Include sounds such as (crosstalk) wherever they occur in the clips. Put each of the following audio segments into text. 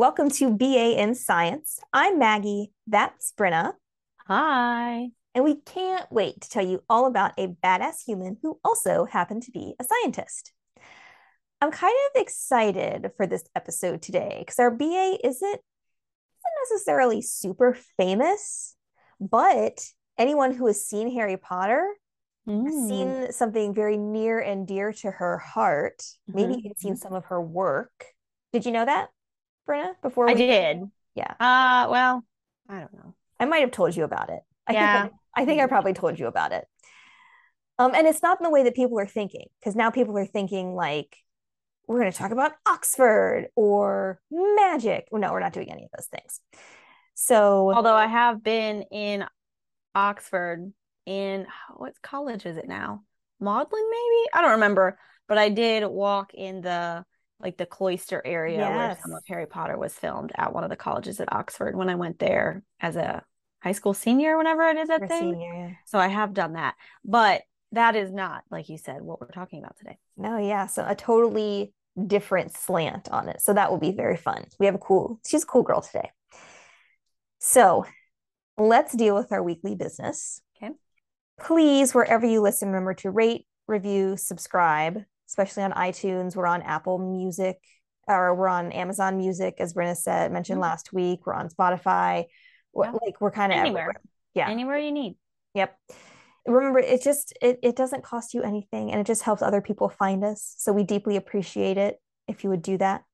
Welcome to BA in Science. I'm Maggie. That's Brynna. Hi. And we can't wait to tell you all about a badass human who also happened to be a scientist. I'm kind of excited for this episode today because our BA isn't, isn't necessarily super famous, but anyone who has seen Harry Potter Mm. has seen something very near and dear to her heart, maybe Mhm, even seen some of her work. Did you know that, Brynna? Before I did. Yeah. Uh, well, I don't know. I might have told you about it. I Yeah. think I, I think I probably told you about it. Um, and it's not in the way that people are thinking, because now people are thinking like we're going to talk about Oxford or magic. Well, no, we're not doing any of those things. So Although I have been in Oxford in what college is it now? Magdalen, maybe? I don't remember. But I did walk in the like the cloister area where some of Harry Potter was filmed at one of the colleges at Oxford when I went there as a high school senior, whenever it is that thing. senior, yeah. So I have done that. But that is not, like you said, what we're talking about today. No, yeah. So a totally different slant on it. So that will be very fun. We have a cool, she's a cool girl today. So let's deal with our weekly business. Okay. Please, wherever you listen, remember to rate, review, subscribe, especially on iTunes. We're on Apple Music or we're on Amazon Music, as Brynna said, mentioned Mhm. last week. We're on Spotify. We're, Yeah. Like we're kind of Anywhere. everywhere. Yeah. Anywhere you need. Yep. Remember, it just it, it doesn't cost you anything and it just helps other people find us. So we deeply appreciate it if you would do that.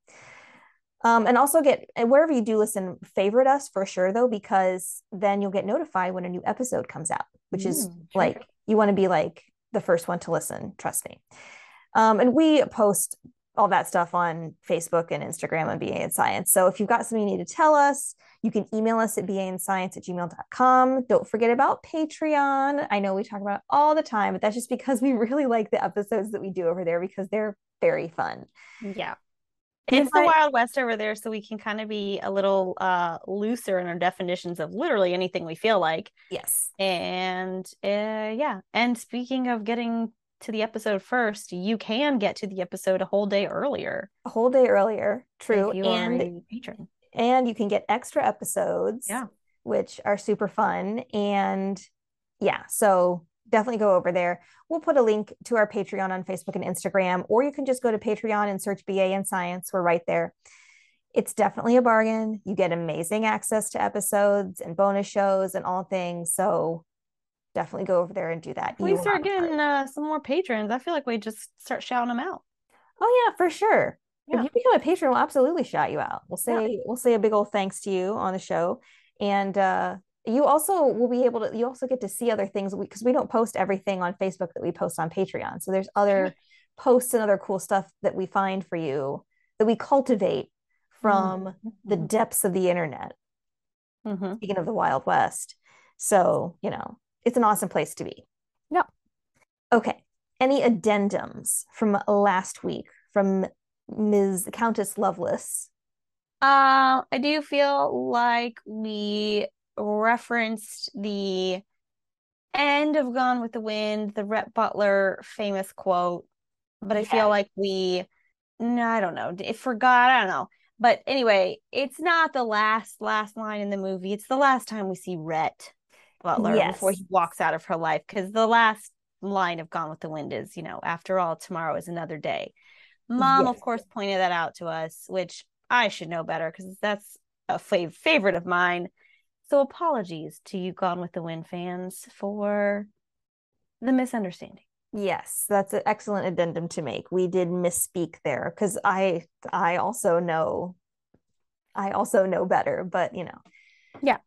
Um, and also get wherever you do listen, favorite us for sure though, because then you'll get notified when a new episode comes out, which is Mm, sure. like you want to be like the first one to listen, trust me. Um, and we post all that stuff on Facebook and Instagram and BA in Science. So if you've got something you need to tell us, you can email us at bainscience at gmail.com. Don't forget about Patreon. I know we talk about it all the time, but that's just because we really like the episodes that we do over there because they're very fun. Yeah. It's the Wild West over there, so we can kind of be a little uh looser in our definitions of literally anything we feel like. Yes. And uh yeah. And speaking of getting to the episode first, you can get to the episode a whole day earlier. A whole day earlier. True. And Patreon. and you can get extra episodes Yeah. which are super fun and yeah so definitely go over there we'll put a link to our patreon on facebook and instagram or you can just go to patreon and search ba in science we're right there it's definitely a bargain you get amazing access to episodes and bonus shows and all things so definitely go over there and do that we You start not regret it. getting uh some more patrons, I feel like we just start shouting them out. Oh yeah, for sure. Yeah. If you become a patron, we'll absolutely shout you out. We'll Yeah. say we'll say a big old thanks to you on the show. And uh you also will be able to you also get to see other things because we, don't post everything on Facebook that we post on Patreon. So there's other posts and other cool stuff that we find for you that we cultivate from the Mhm. depths of the internet. Mhm. Speaking of the Wild West. So, you know, it's an awesome place to be. Yeah. Okay. Any addendums from last week from Ms. Countess Lovelace? Uh, I do feel like we referenced the end of Gone with the Wind, the Rhett Butler famous quote, but I Yeah. feel like we, no, I don't know, it forgot, I don't know. But anyway, it's not the last last line in the movie. It's the last time we see Rhett Butler before he walks out of her life. Because the last line of Gone with the Wind is, you know, after all, tomorrow is another day. Mom, of course, pointed that out to us, which I should know better because that's a fav- favorite of mine. So apologies to you Gone with the Wind fans for the misunderstanding. Yes, that's an excellent addendum to make. We did misspeak there because I I also know I also know better, but you know. Yeah.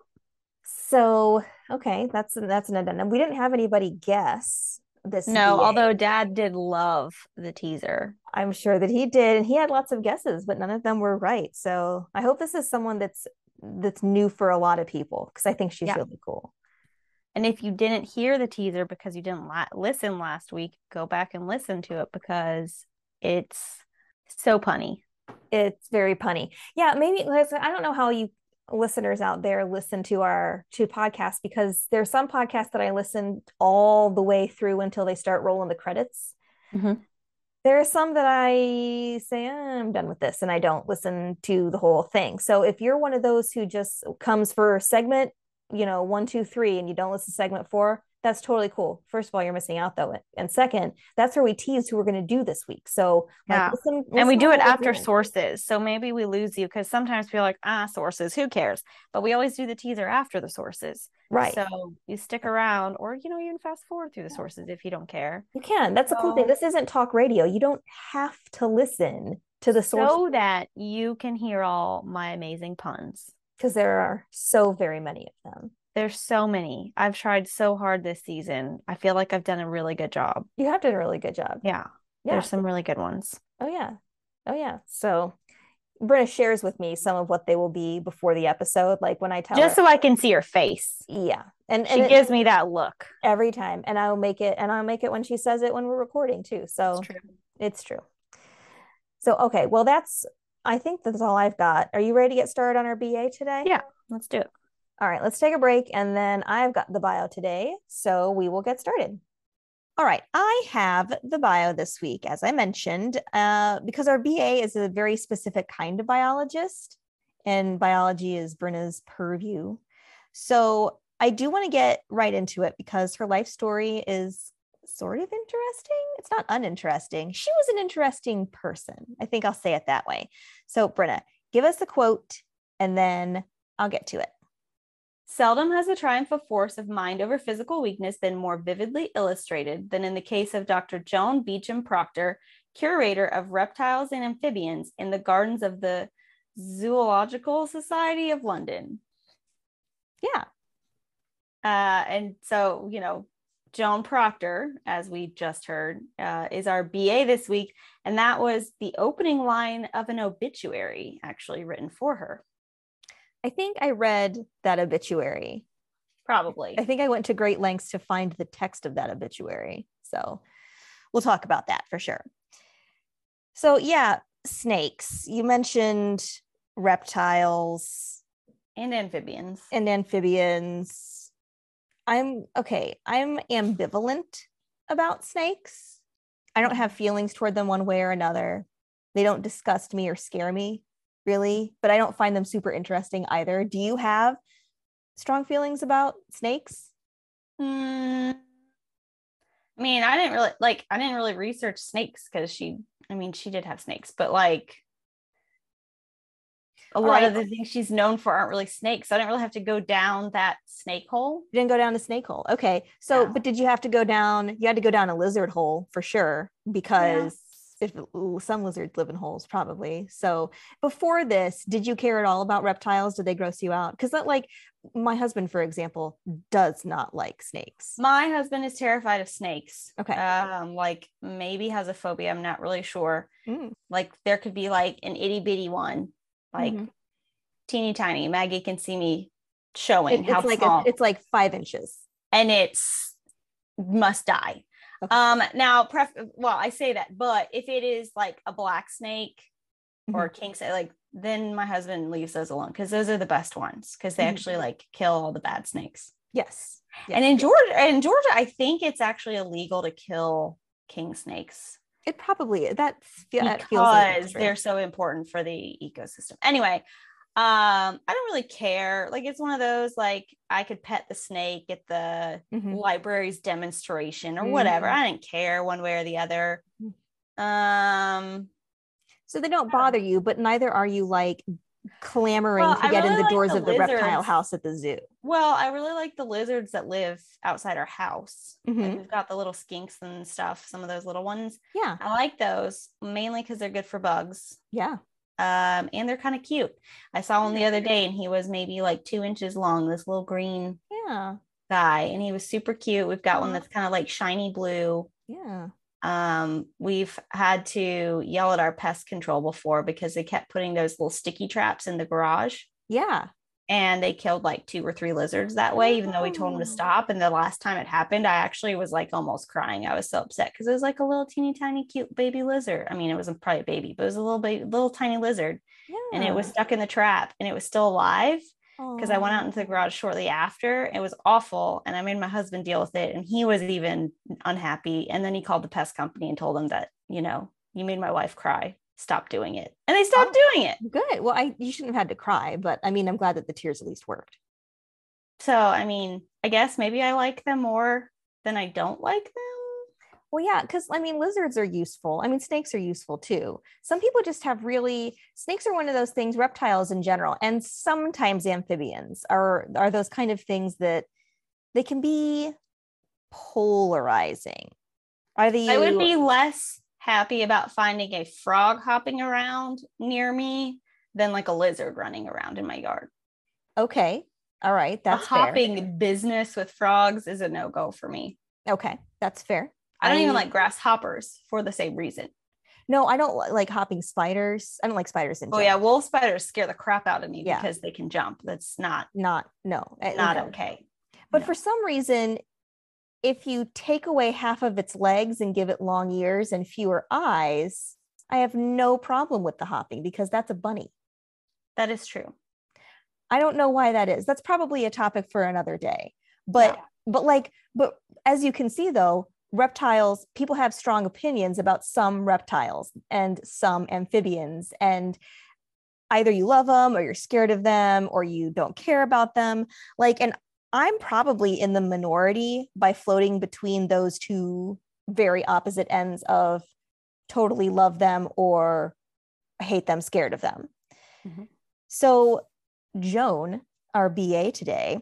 So, okay, that's that's an addendum. We didn't have anybody guess this No, although Dad did love the teaser. I'm sure that he did, and he had lots of guesses, but none of them were right. So I hope this is someone that's that's new for a lot of people because I think she's Yeah. really cool. And if you didn't hear the teaser because you didn't la- listen last week, go back and listen to it because it's so punny. It's very punny. Yeah, maybe I don't know how you listeners out there listen to our to podcasts because there's some podcasts that I listen all the way through until they start rolling the credits. Mhm. there are some that I say "Ah, I'm done with this and I don't listen to the whole thing. So if you're one of those who just comes for segment, you know, one, two, three, and you don't listen to segment four, that's totally cool. First of all, you're missing out though. And second, that's where we tease who we're going to do this week. So, like, Yeah. listen, and we do it after rules. sources. So maybe we lose you because sometimes we're like, ah, sources, who cares? But we always do the teaser after the sources. Right. So you stick around, or you know, even fast forward through the sources if you don't care. You can. That's a cool thing. This isn't talk radio. You don't have to listen to the source So that you can hear all my amazing puns. because there are so very many of them. There's so many. I've tried so hard this season. I feel like I've done a really good job. You have done a really good job. Yeah. Yeah. There's some really good ones. Oh yeah. Oh yeah. So Brynna shares with me some of what they will be before the episode. Like when I tell Just her, so I can see her face. yeah. And She it- gives me that look. every time. And I'll make it and I'll make it when she says it when we're recording too. So It's true. it's true. So okay, well that's I think that's all I've got. Are you ready to get started on our BA today? Yeah. Let's do it. All right, let's take a break and then I've got the bio today. So we will get started. All right, I have the bio this week, as I mentioned, uh, because our BA is a very specific kind of biologist, and biology is Brynna's purview. So I do want to get right into it because her life story is sort of interesting. It's not uninteresting. She was an interesting person. I think I'll say it that way. So, Brynna, give us a quote and then I'll get to it. Seldom has the triumph of force of mind over physical weakness been more vividly illustrated than in the case of Dr. Joan Beauchamp Procter, curator of reptiles and amphibians in the gardens of the Zoological Society of London. Yeah. Uh, and so, you know, Joan Procter, as we just heard, uh, is our BA this week. And that was the opening line of an obituary actually written for her. I think I read that obituary. Probably. I think I went to great lengths to find the text of that obituary. So we'll talk about that for sure. So, yeah, snakes. You mentioned reptiles And amphibians. and amphibians. I'm okay. I'm ambivalent about snakes. I don't have feelings toward them one way or another. They don't disgust me or scare me, really, but I don't find them super interesting either. Do you have strong feelings about snakes? Hmm. I mean, I didn't really like I didn't really research snakes because she I mean she did have snakes, but like a lot of the things she's known for aren't really snakes. So I didn't really have to go down that snake hole. You didn't go down the snake hole. Okay. So, but did you have to go down? You had to go down a lizard hole for sure because if some lizards live in holes, probably. So, before this, did you care at all about reptiles? Did they gross you out? Because that, like, my husband, for example, does not like snakes. My husband is terrified of snakes. Okay. Um, like maybe has a phobia. I'm not really sure. Mm. Like there could be like an itty bitty one, like Mhm. teeny tiny. Maggie can see me showing It- how it's like small. a, it's like five inches. and it's must die. Okay. Um now pref well I say that, but if it is like a black snake or king snake, like then my husband leaves those alone because those are the best ones because they actually like kill all the bad snakes. Yes. yes. and in Georgia, in Georgia, I think it's actually illegal to kill king snakes it probably that, that feels like because it's they're so important for the ecosystem. Anyway, um, I don't really care. Like it's one of those like I could pet the snake at the Mhm. library's demonstration or whatever. Mhm. I didn't care one way or the other. Um, So they don't bother you, but neither are you like clamoring Well, to get in the like doors the of the reptile house at the zoo. well, I really like the lizards that live outside our house. Like Mhm. we've got the little skinks and stuff, some of those little ones. Yeah. I like those mainly because they're good for bugs. Yeah. Um, and they're kind of cute. I saw one the other day and he was maybe like two inches long, this little green Yeah. guy, and he was super cute. We've got one that's kind of like shiny blue. Yeah. Um, we've had to yell at our pest control before because they kept putting those little sticky traps in the garage Yeah. And they killed like two or three lizards that way, even though we told them to stop. And the last time it happened, I actually was like almost crying. I was so upset because it was like a little teeny tiny cute baby lizard. I mean, it wasn't probably a baby, but it was a little baby, little tiny lizard, Yeah. and it was stuck in the trap and it was still alive because I went out into the garage shortly after. It was awful, and I made my husband deal with it, and he was even unhappy. And then he called the pest company and told them that you know, you made my wife cry. Stop doing it. And they stopped oh, doing it. Good. Well, I you shouldn't have had to cry, but I mean, I'm glad that the tears at least worked. So, I mean, I guess maybe I like them more than I don't like them. Well, yeah, because I mean, lizards are useful. I mean, snakes are useful too. Some people just have really snakes are one of those things. Reptiles in general, and sometimes amphibians are are those kind of things that they can be polarizing. Are the I would be less happy about finding a frog hopping around near me than like a lizard running around in my yard. Okay. All right. That's a hopping fair. business with frogs is a no go for me. Okay. That's fair. I don't I, even like grasshoppers for the same reason. No, I don't like hopping spiders. I don't like spiders in Oh yeah, wolf spiders scare the crap out of me yeah. because they can jump. That's not not no, eh, not okay. But no. for some reason, if you take away half of its legs and give it long ears and fewer eyes, I have no problem with the hopping because that's a bunny. That is true. I don't know why that is. That's probably a topic for another day. But yeah. but like but as you can see though, reptiles people have strong opinions about some reptiles and some amphibians and either you love them or you're scared of them or you don't care about them like and i'm probably in the minority by floating between those two very opposite ends of totally love them or hate them scared of them. Mm-hmm. so joan our ba today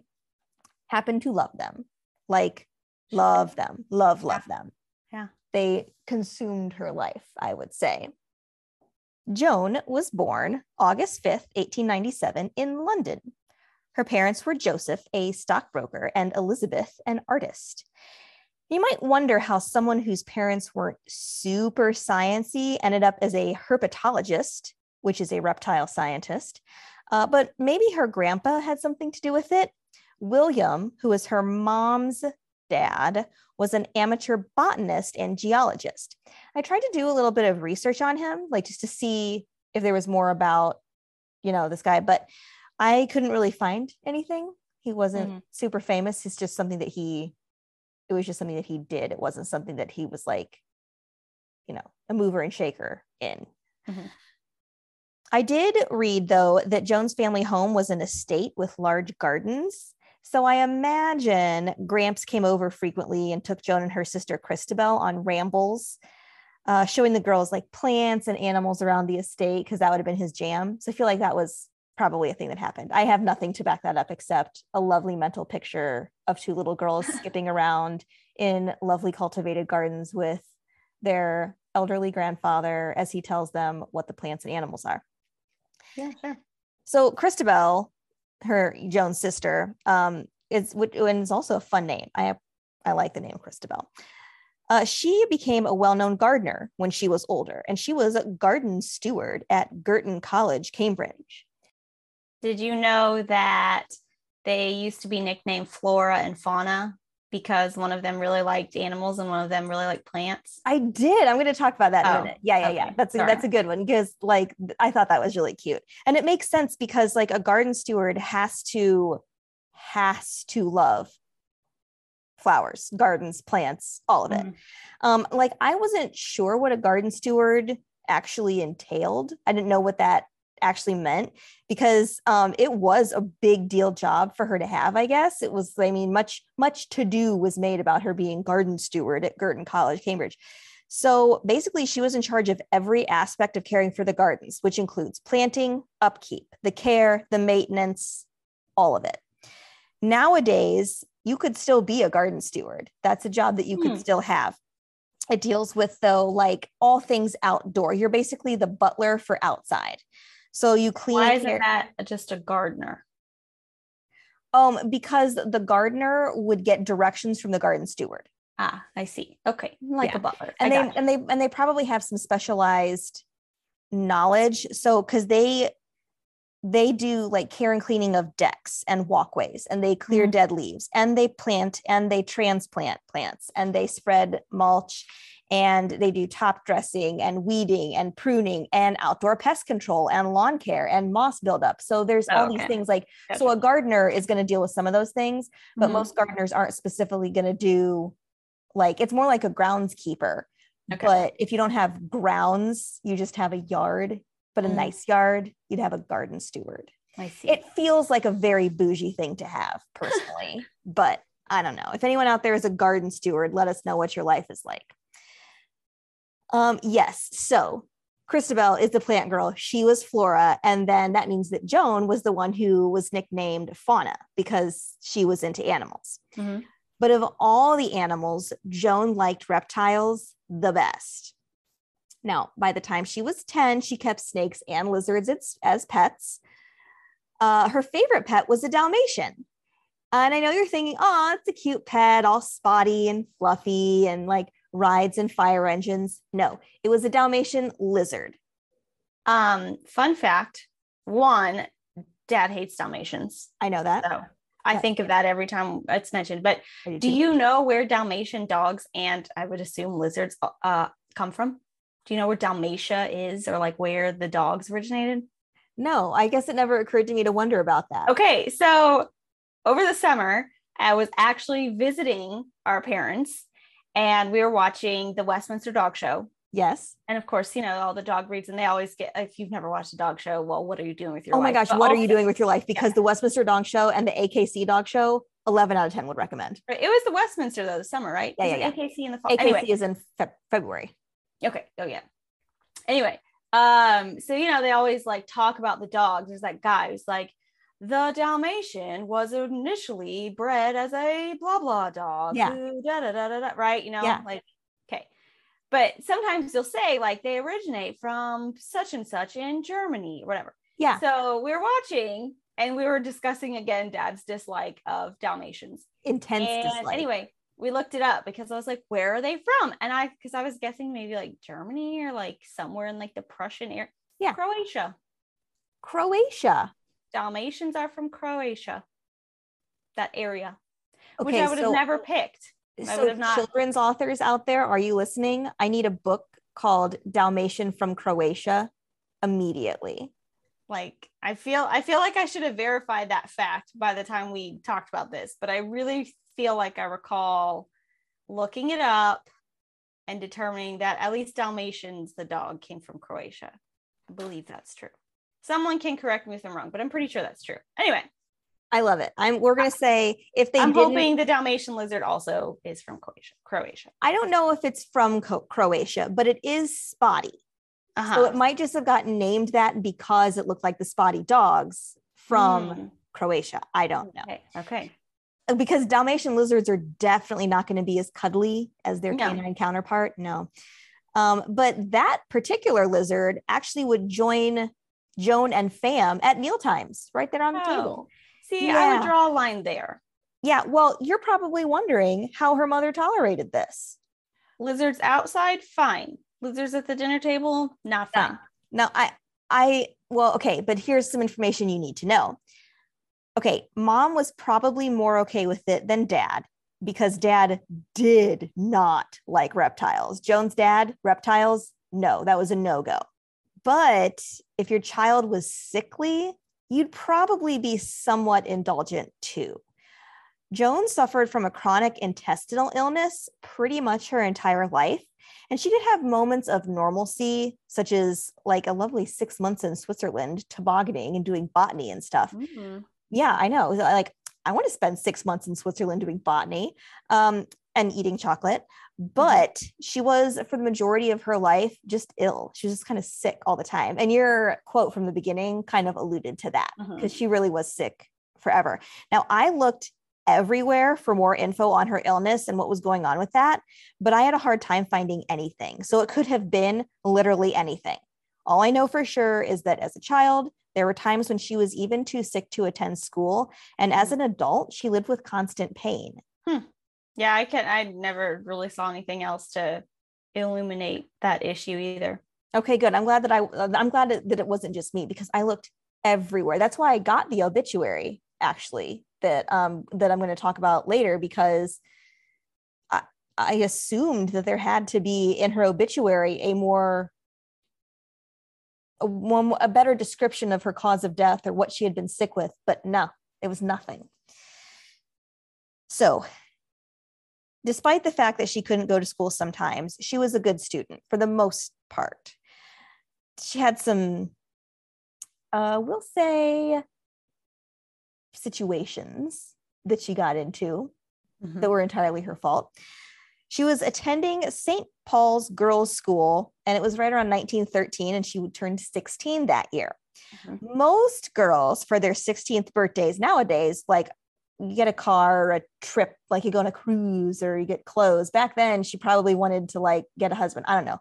happened to love them like love them love love yeah. them. Yeah. They consumed her life i would say. Joan was born august 5th 1897 in london her parents were joseph a stockbroker and elizabeth an artist you might wonder how someone whose parents weren't super sciency ended up as a herpetologist which is a reptile scientist uh, but maybe her grandpa had something to do with it william who was her mom's dad was an amateur botanist and geologist. I tried to do a little bit of research on him, like just to see if there was more about, you know, this guy, but I couldn't really find anything. He wasn't mm-hmm. super famous. It's just something that he, it was just something that he did. It wasn't something that he was like, you know, a mover and shaker in. Mm-hmm. I did read, though, that Joan's family home was an estate with large gardens so I imagine Gramps came over frequently and took Joan and her sister Christabel on rambles, uh, showing the girls like plants and animals around the estate because that would have been his jam. So I feel like that was probably a thing that happened. I have nothing to back that up except a lovely mental picture of two little girls (laughs) skipping around in lovely cultivated gardens with their elderly grandfather as he tells them what the plants and animals are. Yeah, sure. So Christabel her Joan's sister, um, is and is also a fun name. I I like the name Christabel. Uh, she became a well-known gardener when she was older, and she was a garden steward at Girton College, Cambridge. Did you know that they used to be nicknamed Flora and Fauna because one of them really liked animals and one of them really liked plants. I did. I'm going to talk about that in oh, a minute. Yeah, yeah, okay. yeah. That's a, that's a good one because like I thought that was really cute. And it makes sense because like a garden steward has to has to love flowers, gardens, plants, all of it. Mm-hmm. Um like I wasn't sure what a garden steward actually entailed. I didn't know what that actually meant because um, it was a big deal job for her to have i guess. It was i mean much much to do was made about her being garden steward at girton college cambridge. So basically she was in charge of every aspect of caring for the gardens which includes planting upkeep the care the maintenance all of it. Nowadays you could still be a garden steward. That's a job that you could hmm. still have. It deals with though like all things outdoor. You're basically the butler for outside so you clean. Why isn't that just a gardener? Um, because the gardener would get directions from the garden steward. Ah, I see. Okay, like yeah. a butler. And I they and they and they probably have some specialized knowledge. So because they they do like care and cleaning of decks and walkways and they clear mm-hmm. dead leaves and they plant and they transplant plants and they spread mulch and they do top dressing and weeding and pruning and outdoor pest control and lawn care and moss buildup. So there's all okay. these things like okay. so a gardener is going to deal with some of those things, but mm-hmm. most gardeners aren't specifically going to do like it's more like a groundskeeper Okay. But if you don't have grounds, you just have a yard, but a Mm. nice yard, you'd have a garden steward. I see. It feels like a very bougie thing to have (laughs) personally, but I don't know. If anyone out there is a garden steward, let us know what your life is like. Um, yes. So Christabel is the plant girl. She was Flora. And then that means that Joan was the one who was nicknamed Fauna because she was into animals. Mhm. But of all the animals, Joan liked reptiles the best. Now, by the time she was 10, she kept snakes and lizards as, as pets. Uh, her favorite pet was a Dalmatian. And I know you're thinking, oh, it's a cute pet, all spotty and fluffy and like rides and fire engines. No, it was a Dalmatian lizard. Um, fun fact one, dad hates Dalmatians. I know that. So I Yeah. think of that every time it's mentioned. But I do you know where Dalmatian dogs and I would assume lizards uh come from? Do you know where Dalmatia is or like where the dogs originated? No, I guess it never occurred to me to wonder about that. Okay, so over the summer, I was actually visiting our parents and we were watching the Westminster Dog Show. Yes. And of course, you know, all the dog breeds, and they always get, if you've never watched a dog show, well, what are you doing with your Oh my gosh, But what are you doing with your life? Because the Westminster Dog Show and the AKC Dog Show, 11 out of 10 would recommend. It was the Westminster, though, the summer, right? Yeah, yeah, yeah. AKC in the fall. AKC Anyway, is in Feb- February. okay. Oh, yeah. Anyway, um, so, you know, they always like talk about the dogs. There's that guy who's like, the Dalmatian was initially bred as a blah blah dog. Yeah. who Da, da, da, da, da, right. You know, Yeah. like, okay. But sometimes they'll say like they originate from such and such in Germany, whatever. Yeah. So we were watching and we were discussing again dad's dislike of Dalmatians. Intense and dislike. anyway, we looked it up because I was like, where are they from? And I, because I was guessing maybe like Germany or like somewhere in like the Prussian area. Yeah. Croatia. Croatia. Dalmatians are from Croatia, that area, which I would have never picked. I so would have not- children's authors out there, are you listening? I need a book called Dalmatian from Croatia immediately. Like, I feel, I feel like I should have verified that fact by the time we talked about this, but I really feel like I recall looking it up and determining that at least Dalmatians, the dog, came from Croatia. I believe that's true. Someone can correct me if I'm wrong, but I'm pretty sure that's true. Anyway, I love it. I'm we're gonna say if they I'm hoping the Dalmatian lizard also is from Croatia. Croatia. I don't know if it's from Co- Croatia, but it is spotty. Uh-huh. So it might just have gotten named that because it looked like the spotty dogs from Mm, Croatia. I don't know. okay. Okay. Because Dalmatian lizards are definitely not going to be as cuddly as their No. canine counterpart. No. Um, but that particular lizard actually would join Joan and Fam at mealtimes right there on the table. Oh, See, I would Yeah. draw a line there. Yeah. Well, you're probably wondering how her mother tolerated this. Lizards outside, fine. Lizards at the dinner table, not Yeah. fine. Now, I, I, well, okay, but here's some information you need to know. Okay, mom was probably more okay with it than dad because dad did not like reptiles. Joan's dad, reptiles, no, that was a no go. But if your child was sickly, you'd probably be somewhat indulgent too. Joan suffered from a chronic intestinal illness pretty much her entire life. And she did have moments of normalcy, such as like a lovely six months in Switzerland, tobogganing and doing botany and stuff. Mhm. Yeah, I know. Like, I want to spend six months in Switzerland doing botany um, and eating chocolate. Mm-hmm. But she was, for the majority of her life, just ill. She was just kind of sick all the time. And your quote from the beginning kind of alluded to that mm-hmm. because she really was sick forever. Now, I looked everywhere for more info on her illness and what was going on with that, but I had a hard time finding anything. So it could have been literally anything. All I know for sure is that as a child, there were times when she was even too sick to attend school. And as mm-hmm. an adult, she lived with constant pain. Hmm. Yeah, I can I never really saw anything else to illuminate that issue either. Okay, good. I'm glad that I I'm glad that that it wasn't just me because I looked everywhere. That's why I got the obituary actually that um that I'm going to talk about later because I, I assumed that there had to be in her obituary a more a, one a better description of her cause of death or what she had been sick with, but no, it was nothing. So despite the fact that she couldn't go to school sometimes, she was a good student for the most part. She had some, uh, we'll say, situations that she got into Mhm. that were entirely her fault. She was attending St. Paul's Girls' School, and it was right around 1913, and she turned 16 that year. Mhm. Most girls, for their 16th birthdays nowadays, like you get a car or a trip, like you go on a cruise or you get clothes. Back then, she probably wanted to like get a husband. I don't know.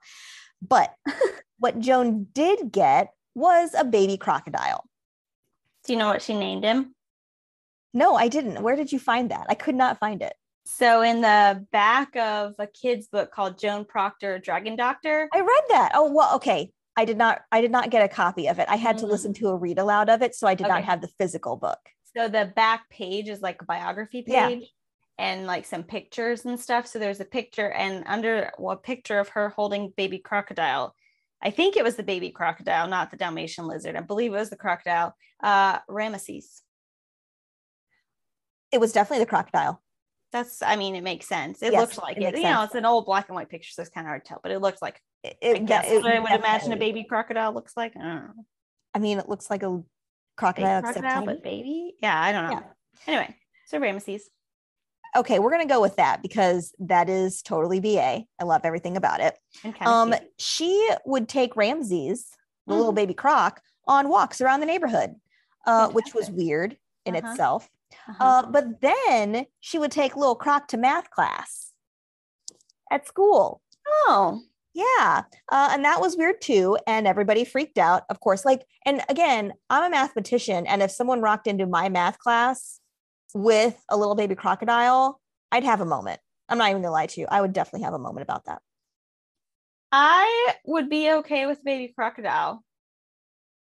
But (laughs) what Joan did get was a baby crocodile. Do you know what she named him? No, I didn't. Where did you find that? I could not find it. So in the back of a kid's book called Joan Procter, Dragon Doctor. I read that. Oh, well, okay. I did not I did not get a copy of it. I had to Mm. listen to a read aloud of it, so I did not have the physical book. So the back page is like a biography Yeah. page and like some pictures and stuff. So there's a picture and under well, a picture of her holding baby crocodile. I think it was the baby crocodile, not the Dalmatian lizard. I believe it was the crocodile. Uh Ramesses. It was definitely the crocodile. That's I mean, it makes sense. It Yes, looks like it it. You know, it's an old black and white picture, so it's kind of hard to tell, but it looks like It, I it- guess it what I would imagine a baby crocodile looks like. I don't know. I mean, it looks like a crocodile, except crocodile, but baby. Yeah, I don't know. Yeah. Anyway, so Ramesses. okay, we're gonna go with that because that is totally BA. I love everything about it. And kind of Um, she would take Ramses, the little Mhm. baby croc, on walks around the neighborhood, uh, which was weird in Uh-huh. itself. Uh-huh. Uh, but then she would take little croc to math class at school. oh, Yeah. Uh, and that was weird too. And everybody freaked out, of course. Like, and again, I'm a mathematician. And if someone rocked into my math class with a little baby crocodile, I'd have a moment. I'm not even gonna lie to you. I would definitely have a moment about that. I would be okay with baby crocodile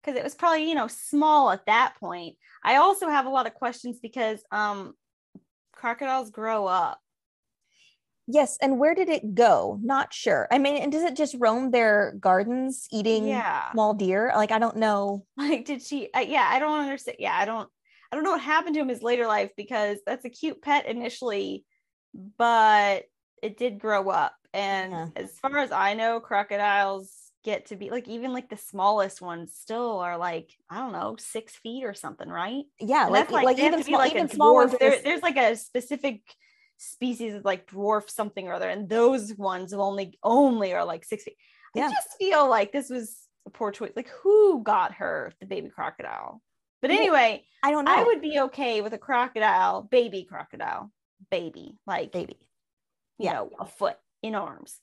because it was probably you know small at that point. I also have a lot of questions because um crocodiles grow up. Yes. And where did it go? Not sure. I mean, and does it just roam their gardens eating Yeah. small deer? Like, I don't know. (laughs) Like, did she? Uh, yeah, I don't understand. Yeah, I don't. I don't know what happened to him in his later life because that's a cute pet initially, but it did grow up. And Yeah. as far as I know, crocodiles get to be like even like the smallest ones still are like I don't know six feet or something, right? Yeah. Like, that's like, they even small, like even small ones. dwarf. are There, there's like a specific species of like dwarf something or other, and those ones only only are like six feet. Yeah. I just feel like this was a poor choice. Like who got her the baby crocodile? But anyway, I don't know. I would be okay with a crocodile, baby crocodile, baby, like baby. you yeah. know, a foot in arms.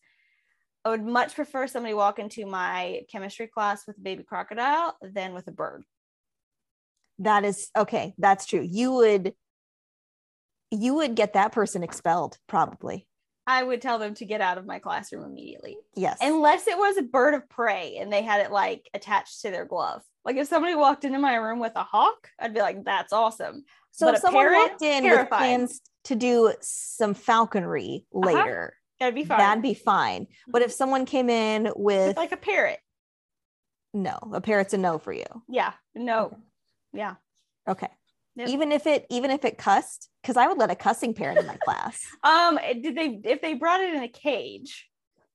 I would much prefer somebody walk into my chemistry class with a baby crocodile than with a bird. That is okay. That's true. You would you would get that person expelled probably. I would tell them to get out of my classroom immediately. Yes. Unless it was a bird of prey and they had it like attached to their glove. Like if somebody walked into my room with a hawk, I'd be like, that's awesome. so but if a someone parrot, walked in with plans to do some falconry Uh-huh. later, That'd be fine. that'd be fine. But if someone came in with like a parrot. no, a parrot's a no for you. Yeah. No. Yeah. Okay. Yep. Even if it even if it cussed, because I would let a cussing parrot in my class. (laughs) Um, did they if they brought it in a cage?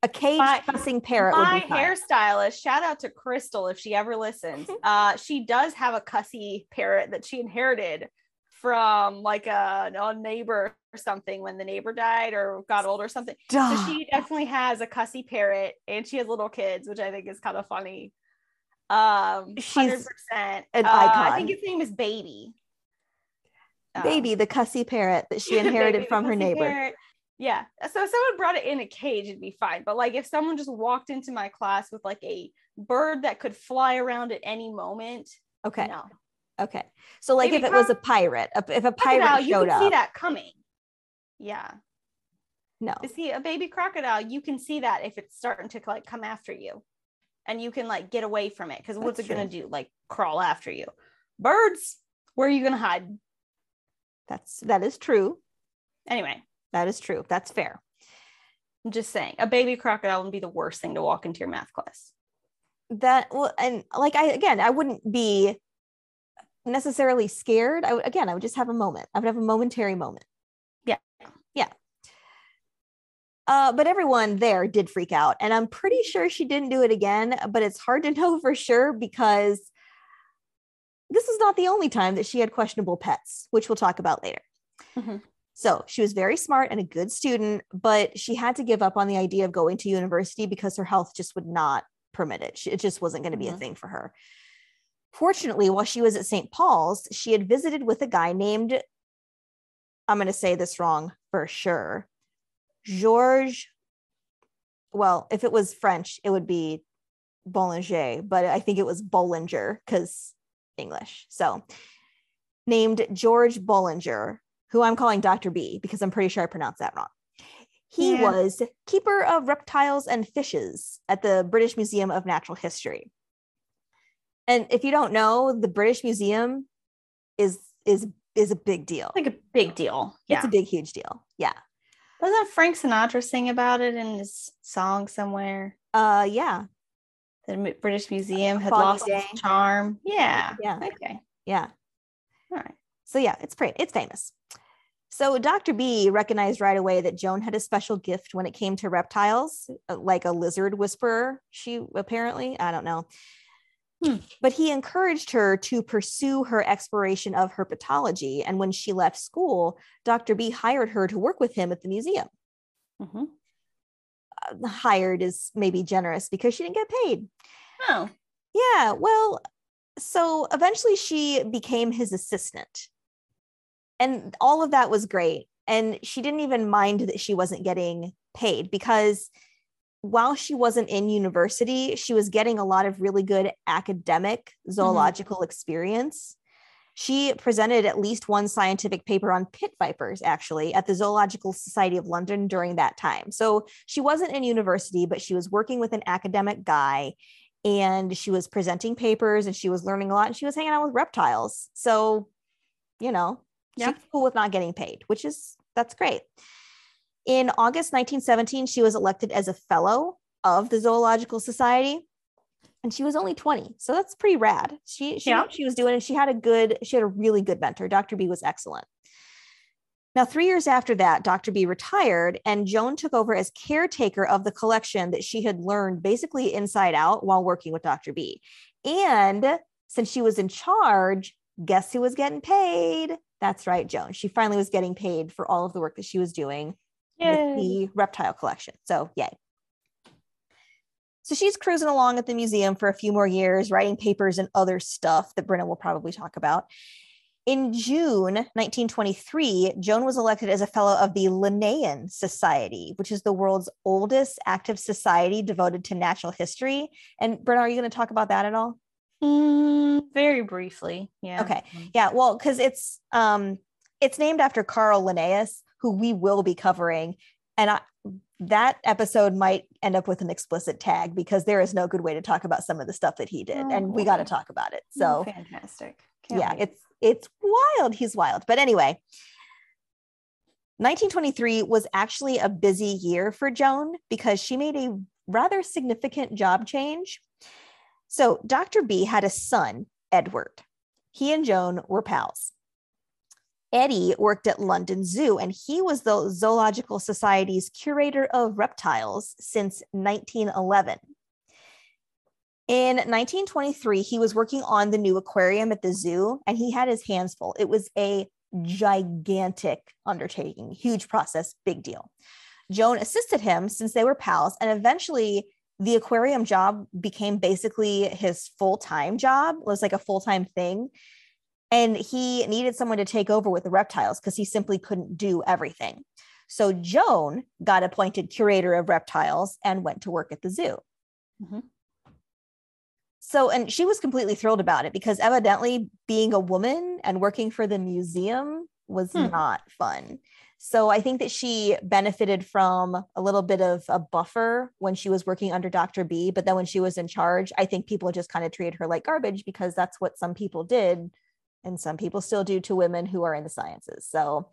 A cage My- cussing parrot would My hairstylist, shout out to Crystal if she ever listens. (laughs) uh, she does have a cussy parrot that she inherited from like a, a neighbor or something when the neighbor died or got old or something. So she definitely has a cussy parrot and she has little kids, which I think is kind of funny. Um, She's hundred percent. an uh, I think his name is Baby. Um, Baby, the cussy parrot that she (laughs) inherited Baby, from her neighbor. parrot. Yeah. So if someone brought it in a cage, it'd be fine. But like if someone just walked into my class with like a bird that could fly around at any moment, Okay. no. Okay. So like Baby if it was a pirate, if a pirate Crocodile, you showed can see that coming. Yeah. no. To see a baby crocodile, you can see that if it's starting to like come after you. And you can like get away from it because what's That's it gonna do? Like crawl after you. Birds, where are you gonna hide? That's that is true. Anyway, That is true. That's fair. I'm just saying a baby crocodile would be the worst thing to walk into your math class. That well, and like I again, I wouldn't be necessarily scared. I would again, I would just have a moment. I would have a momentary moment. Yeah. Yeah. Uh, but everyone there did freak out. And I'm pretty sure she didn't do it again, but it's hard to (laughs) know for sure because this is not the only time that she had questionable pets, which we'll talk about later. Mm-hmm. So she was very smart and a good student, but she had to give up on the idea of going to university because her health just would not permit it. It just wasn't going to be Mhm. a thing for her. Fortunately, while she was at St. Paul's, she had visited with a guy named, I'm going to say this wrong for sure, Georges. Well, if it was French, it would be Boulenger, but I think it was Boulenger because English. So named George Boulenger, who I'm calling Dr. B because I'm pretty sure I pronounced that wrong. He Yeah. was keeper of reptiles and fishes at the British Museum of Natural History. And if you don't know, the British Museum is is is a big deal. Like a big deal. Yeah. It's a big, huge deal. Yeah. Doesn't Frank Sinatra sing about it in his song somewhere? Uh yeah. The British Museum had lost Day. its charm. Yeah. Yeah. Okay. Yeah. All right. So yeah, it's pretty, it's famous. So Dr. B recognized right away that Joan had a special gift when it came to reptiles, uh, like a lizard whisperer. She apparently, I don't know. Hmm. But he encouraged her to pursue her exploration of herpetology. And when she left school, Dr. B hired her to work with him at the museum. Mhm. Hired is maybe generous because she didn't get paid. Oh. Yeah, well, so eventually she became his assistant. And all of that was great. And she didn't even mind that she wasn't getting paid because while she wasn't in university, she was getting a lot of really good academic mm-hmm. zoological experience. She presented at least one scientific paper on pit vipers, actually, at the Zoological Society of London during that time. So she wasn't in university, but she was working with an academic guy and she was presenting papers and she was learning a lot and she was hanging out with reptiles. So, you know, Yeah. she's cool with not getting paid, which is that's great. In August 1917, she was elected as a fellow of the Zoological Society. And she was only 20. So that's pretty rad. She she knew Yeah. what she was doing and she had a good, she had a really good mentor. Dr. B was excellent. Now, three years after that, Dr. B retired and Joan took over as caretaker of the collection that she had learned basically inside out while working with Dr. B. And since she was in charge, guess who was getting paid? That's right, Joan. She finally was getting paid for all of the work that she was doing with the reptile collection. So, yay. So she's cruising along at the museum for a few more years, writing papers and other stuff that Brynna will probably talk about. In June 1923, Joan was elected as a fellow of the Linnean Society, which is the world's oldest active society devoted to natural history. And Brynna, are you going to talk about that at all? Mm, very briefly. Yeah. Okay. Yeah, well, because it's um it's named after Carl Linnaeus, who we will be covering. And I, that episode might end up with an explicit tag because there is no good way to talk about some of the stuff that he did. Oh, and we got to oh. talk about it. Oh, So fantastic. Can't yeah, wait. it's it's wild. He's wild. But anyway, 1923 was actually a busy year for Joan because she made a rather significant job change. So Dr. B had a son, Edward. He and Joan were pals. Eddie worked at London Zoo and he was the Zoological Society's curator of reptiles since 1911. In 1923, he was working on the new aquarium at the zoo and he had his hands full. It was a gigantic undertaking, huge process, big deal. Joan assisted him since they were pals, and eventually the aquarium job became basically his full time job. It was like a full time thing. And he needed someone to take over with the reptiles because he simply couldn't do everything. So Joan got appointed curator of reptiles and went to work at the zoo. Mhm. So, and she was completely thrilled about it because evidently being a woman and working for the museum was Hmm. not fun. So, I think that she benefited from a little bit of a buffer when she was working under Dr. B. But then when she was in charge, I think people just kind of treated her like garbage because that's what some people did. And some people still do to women who are in the sciences. So,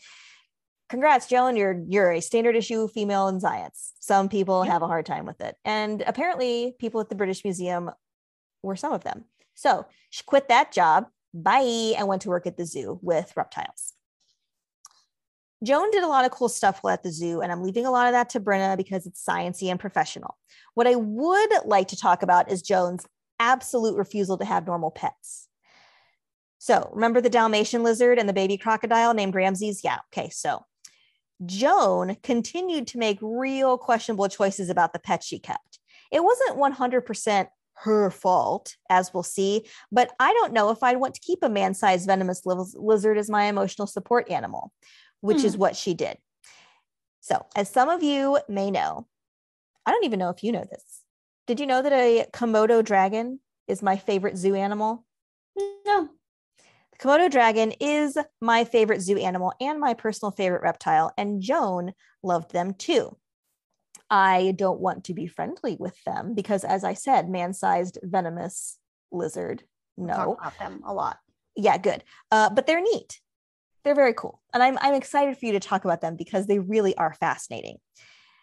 congrats, Joan. You're you're a standard issue female in science. Some people have a hard time with it. And apparently people at the British Museum were some of them. So she quit that job, bye, and went to work at the zoo with reptiles. Joan did a lot of cool stuff at the zoo, and I'm leaving a lot of that to Brynna because it's sciency and professional. What I would like to talk about is Joan's absolute refusal to have normal pets. So remember the Dalmatian lizard and the baby crocodile named Ramses? Yeah. Okay. So Joan continued to make real questionable choices about the pets she kept. It wasn't 100% her fault, as we'll see, but I don't know if I'd want to keep a man sized venomous lizard as my emotional support animal, which hmm. is what she did. So, as some of you may know, I don't even know if you know this. Did you know that a Komodo dragon is my favorite zoo animal? No. Komodo dragon is my favorite zoo animal and my personal favorite reptile, and Joan loved them too. I don't want to be friendly with them because, as I said, man sized venomous lizard. No. Talk about them a lot. Yeah, good. Uh, but they're neat. They're very cool. And I'm, I'm excited for you to talk about them because they really are fascinating.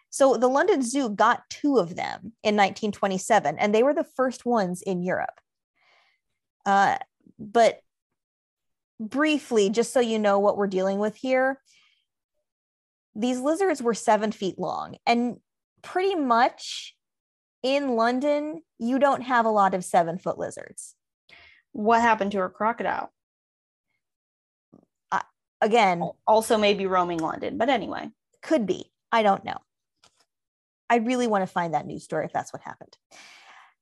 So the London Zoo got two of them in 1927, and they were the first ones in Europe. Uh, but briefly, just so you know what we're dealing with here, these lizards were seven feet long. And pretty much in London, you don't have a lot of seven foot lizards. What happened to a crocodile? Uh, again, also maybe roaming London, but anyway, could be. I don't know. I really want to find that news story if that's what happened.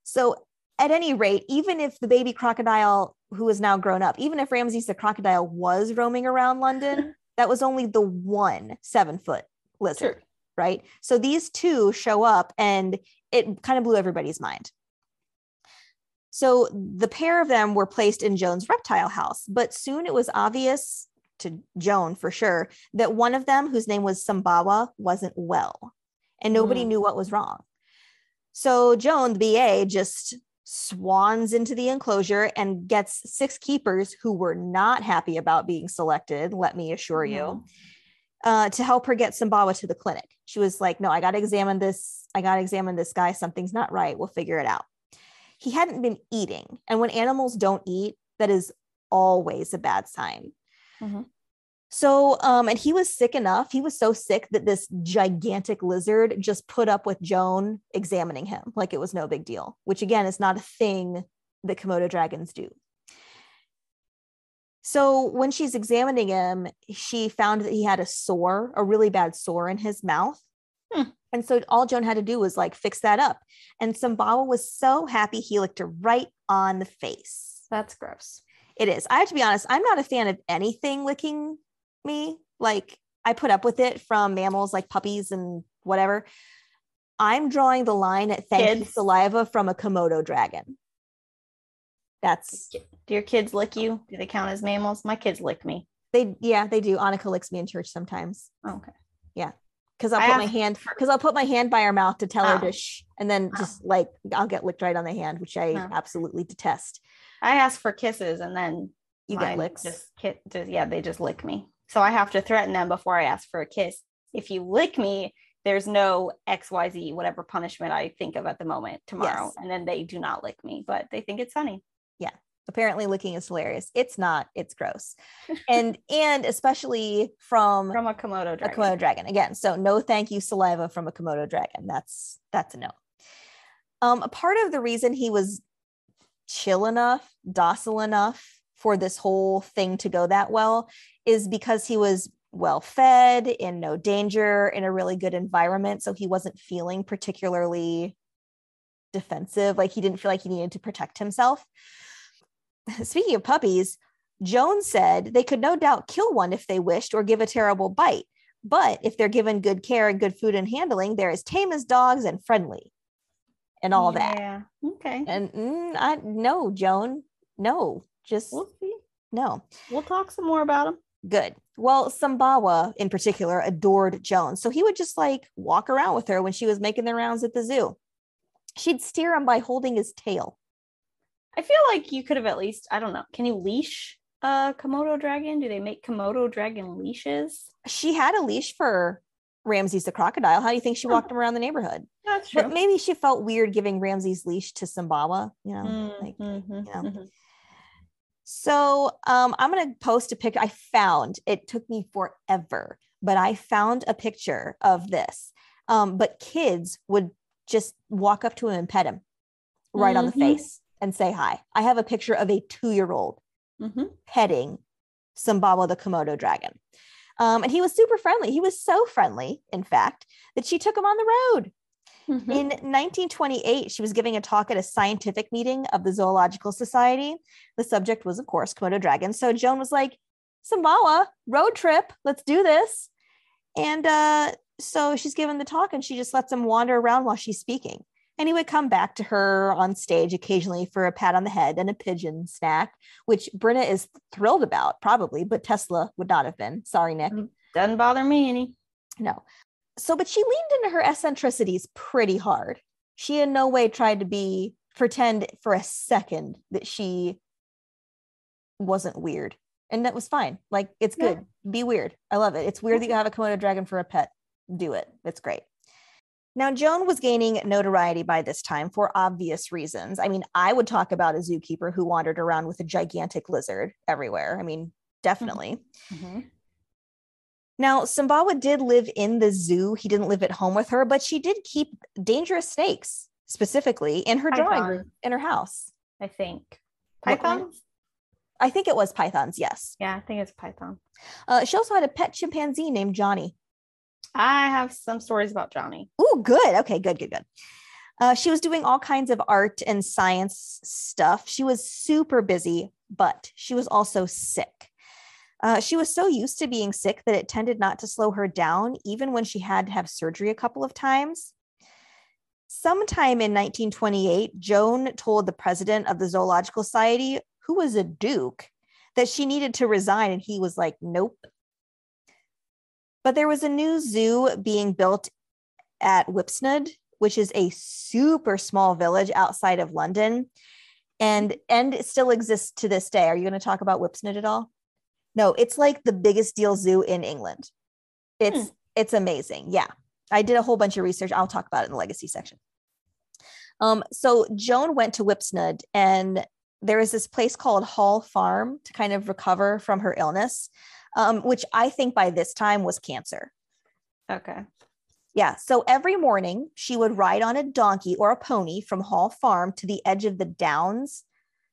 So, at any rate, even if the baby crocodile who is now grown up, even if Ramses the crocodile was roaming around London, (laughs) that was only the one seven foot lizard. Sure right? So these two show up and it kind of blew everybody's mind. So the pair of them were placed in Joan's reptile house, but soon it was obvious to Joan for sure that one of them, whose name was Sumbawa, wasn't well and nobody mm. knew what was wrong. So Joan, the BA, just swans into the enclosure and gets six keepers who were not happy about being selected, let me assure mm. you, uh, to help her get Sumbawa to the clinic. She was like, No, I got to examine this. I got to examine this guy. Something's not right. We'll figure it out. He hadn't been eating. And when animals don't eat, that is always a bad sign. Mm-hmm. So, um, and he was sick enough. He was so sick that this gigantic lizard just put up with Joan examining him like it was no big deal, which again is not a thing that Komodo dragons do. So when she's examining him, she found that he had a sore, a really bad sore in his mouth. Hmm. And so all Joan had to do was like fix that up. And Sumbawa was so happy he licked her right on the face. That's gross. It is. I have to be honest, I'm not a fan of anything licking me. Like I put up with it from mammals like puppies and whatever. I'm drawing the line at thank Kids. you saliva from a Komodo dragon. That's do your kids lick you? Do they count as mammals? My kids lick me. They yeah, they do. Annika licks me in church sometimes. Oh, okay. Yeah. Cause I'll I put my hand because I'll put my hand by her mouth to tell oh. her to oh. shh, and then oh. just like I'll get licked right on the hand, which I oh. absolutely detest. I ask for kisses and then you get licks. Just, just yeah, they just lick me. So I have to threaten them before I ask for a kiss. If you lick me, there's no XYZ, whatever punishment I think of at the moment tomorrow. Yes. And then they do not lick me, but they think it's funny Yeah. apparently licking is hilarious it's not it's gross (laughs) and and especially from from a komodo dragon. a komodo dragon again so no thank you saliva from a komodo dragon that's that's a no um a part of the reason he was chill enough docile enough for this whole thing to go that well is because he was well fed in no danger in a really good environment so he wasn't feeling particularly defensive like he didn't feel like he needed to protect himself (laughs) speaking of puppies, Joan said they could no doubt kill one if they wished or give a terrible bite. But if they're given good care and good food and handling, they're as tame as dogs and friendly and all yeah. that. Yeah. Okay. And mm, I no, Joan, no, just we'll see. No. We'll talk some more about him. Good. Well, Sumbawa in particular adored Joan. So he would just like walk around with her when she was making the rounds at the zoo. She'd steer him by holding his tail. I feel like you could have at least, I don't know, can you leash a Komodo dragon? Do they make Komodo dragon leashes? She had a leash for Ramses the crocodile. How do you think she walked him around the neighborhood? That's true. But maybe she felt weird giving Ramses leash to Sumbawa, you know, mm, like, mm-hmm, you know. Mm-hmm. So um, I'm going to post a picture. I found it took me forever, but I found a picture of this. Um, but kids would just walk up to him and pet him right mm-hmm. on the mm-hmm. face and say hi. I have a picture of a two year old mm-hmm. petting Sumbawa the Komodo dragon. Um, and he was super friendly. He was so friendly, in fact, that she took him on the road. Mm-hmm. In 1928, she was giving a talk at a scientific meeting of the Zoological Society. The subject was, of course, Komodo dragons. So Joan was like, Sumbawa, road trip, let's do this. And uh, so she's given the talk and she just lets him wander around while she's speaking. And he would come back to her on stage occasionally for a pat on the head and a pigeon snack, which Brynna is thrilled about, probably, but Tesla would not have been. Sorry, Nick. Doesn't bother me any. No. So, but she leaned into her eccentricities pretty hard. She in no way tried to be pretend for a second that she wasn't weird. And that was fine. Like, it's good. Yeah. Be weird. I love it. It's weird that you have a Komodo dragon for a pet. Do it. It's great. Now, Joan was gaining notoriety by this time for obvious reasons. I mean, I would talk about a zookeeper who wandered around with a gigantic lizard everywhere. I mean, definitely. Mm-hmm. Now, Sumbawa did live in the zoo. He didn't live at home with her, but she did keep dangerous snakes specifically in her Python. drawing room in her house. I think. Pythons? I think it was pythons, yes. Yeah, I think it's python. Uh, she also had a pet chimpanzee named Johnny. I have some stories about Johnny. Oh, good. Okay, good, good, good. Uh, she was doing all kinds of art and science stuff. She was super busy, but she was also sick. Uh, she was so used to being sick that it tended not to slow her down, even when she had to have surgery a couple of times. Sometime in 1928, Joan told the president of the Zoological Society, who was a duke, that she needed to resign. And he was like, nope, but there was a new zoo being built at Whipsnade, which is a super small village outside of London. And and it still exists to this day. Are you going to talk about Whipsnade at all? No, it's like the biggest deal zoo in England. It's hmm. it's amazing. Yeah. I did a whole bunch of research. I'll talk about it in the legacy section. Um, so Joan went to Whipsnade and there is this place called Hall Farm to kind of recover from her illness um, which I think by this time was cancer. Okay. Yeah. So every morning she would ride on a donkey or a pony from Hall Farm to the edge of the downs,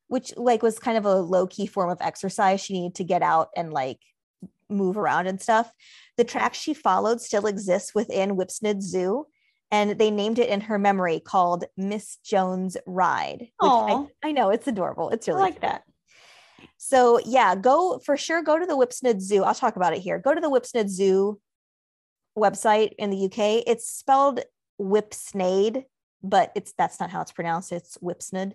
which like was kind of a low key form of exercise. She needed to get out and like move around and stuff. The track she followed still exists within Whipsnade Zoo, and they named it in her memory called Miss Joan's Ride. Oh, I, I, know it's adorable. It's really I like that. So yeah, go for sure. Go to the Whipsnade Zoo. I'll talk about it here. Go to the Whipsnade Zoo website in the UK. It's spelled Whipsnade, but it's that's not how it's pronounced. It's Whipsnade.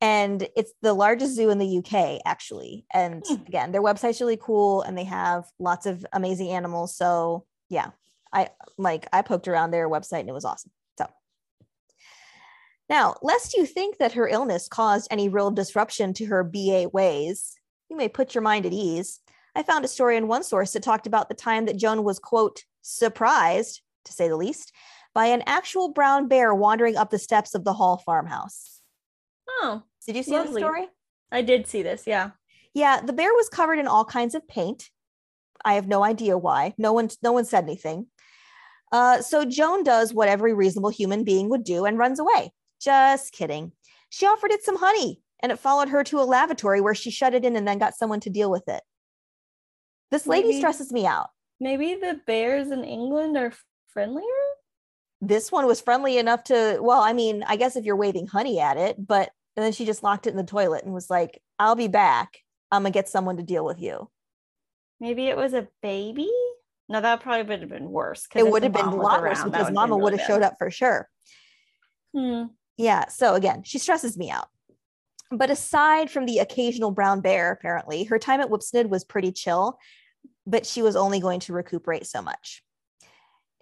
And it's the largest zoo in the UK, actually. And hmm. again, their website's really cool and they have lots of amazing animals. So yeah, I like I poked around their website and it was awesome. So now, lest you think that her illness caused any real disruption to her BA ways, you may put your mind at ease. I found a story in one source that talked about the time that Joan was, quote, surprised, to say the least, by an actual brown bear wandering up the steps of the Hall farmhouse. Oh, did you see the story? I did see this, yeah. Yeah, the bear was covered in all kinds of paint. I have no idea why. No one, no one said anything. Uh, so Joan does what every reasonable human being would do and runs away. Just kidding. She offered it some honey and it followed her to a lavatory where she shut it in and then got someone to deal with it. This lady maybe, stresses me out. Maybe the bears in England are friendlier? This one was friendly enough to, well, I mean, I guess if you're waving honey at it, but and then she just locked it in the toilet and was like, I'll be back. I'm gonna get someone to deal with you. Maybe it was a baby. No, that probably would have been worse. It would have been a lot worse because Mama would have showed up for sure. Hmm. Yeah. So again, she stresses me out. But aside from the occasional brown bear, apparently, her time at Whipsnade was pretty chill, but she was only going to recuperate so much.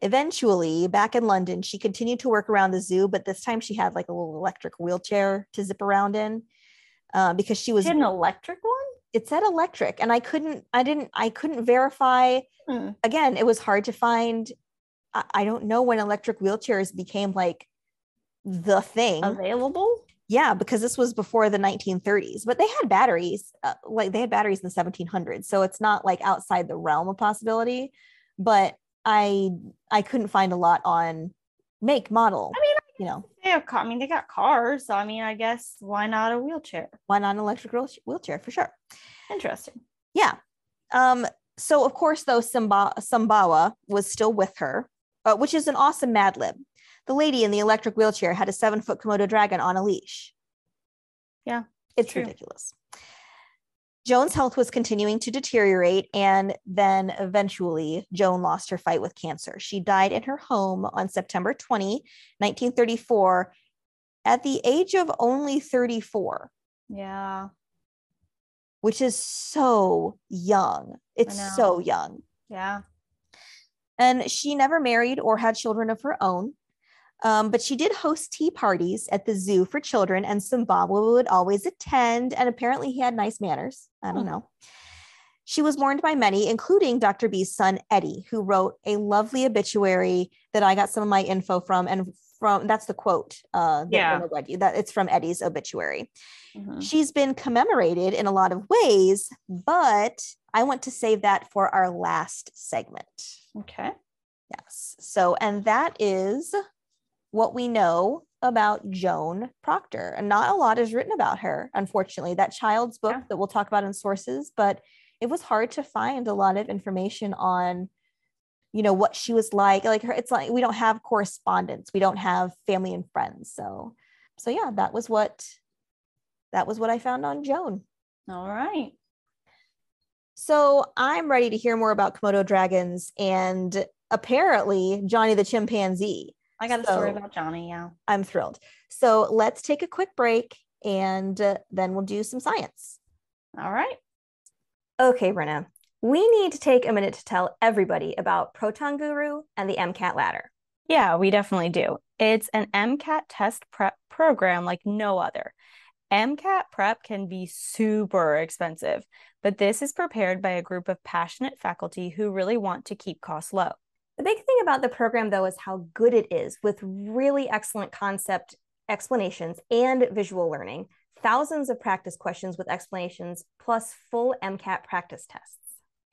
Eventually, back in London, she continued to work around the zoo, but this time she had like a little electric wheelchair to zip around in uh, because she was she an electric one. It said electric, and I couldn't, I didn't, I couldn't verify. Hmm. Again, it was hard to find. I, I don't know when electric wheelchairs became like the thing available yeah because this was before the 1930s but they had batteries uh, like they had batteries in the 1700s so it's not like outside the realm of possibility but I I couldn't find a lot on make model. I mean, you know, they have. I mean, they got cars. So I mean, I guess why not a wheelchair? why not an electric wheelchair for sure. Interesting. Yeah. Um, so of course, though Simba Sumbawa was still with her, uh, which is an awesome Mad Lib. The lady in the electric wheelchair had a seven foot Komodo dragon on a leash. Yeah, It's true. ridiculous. Joan's health was continuing to deteriorate, and then eventually Joan lost her fight with cancer. She died in her home on September 20, 1934, at the age of only 34 Yeah. which is so young. It's so young. Yeah. And she never married or had children of her own. Um, but she did host tea parties at the zoo for children, and Sumbawa would always attend. And apparently, he had nice manners. I don't Hmm. know. She was mourned by many, including Dr. B's son, Eddie, who wrote a lovely obituary that I got some of my info from. And from that's the quote uh, that Yeah. Read you. That it's from Eddie's obituary. Mhm. She's been commemorated in a lot of ways, but I want to save that for our last segment. Okay. Yes. So, and that is what we know about Joan Procter. And not a lot is written about her, unfortunately. That child's book Yeah. that we'll talk about in sources, but it was hard to find a lot of information on you know what she was like like her it's like we don't have correspondence we don't have family and friends so so yeah that was what that was what i found on joan All right. so I'm ready to hear more about Komodo dragons and apparently Johnny the chimpanzee. I got a story about Johnny. Yeah. I'm thrilled. So let's take a quick break and uh, then we'll do some science. All right. Okay, Brynna, we need to take a minute to tell everybody about Proton Guru and the MCAT ladder. Yeah, we definitely do. It's an MCAT test prep program like no other. MCAT prep can be super expensive, but this is prepared by a group of passionate faculty who really want to keep costs low. The big thing about the program, though, is how good it is with really excellent concept explanations and visual learning, thousands of practice questions with explanations, plus full MCAT practice tests.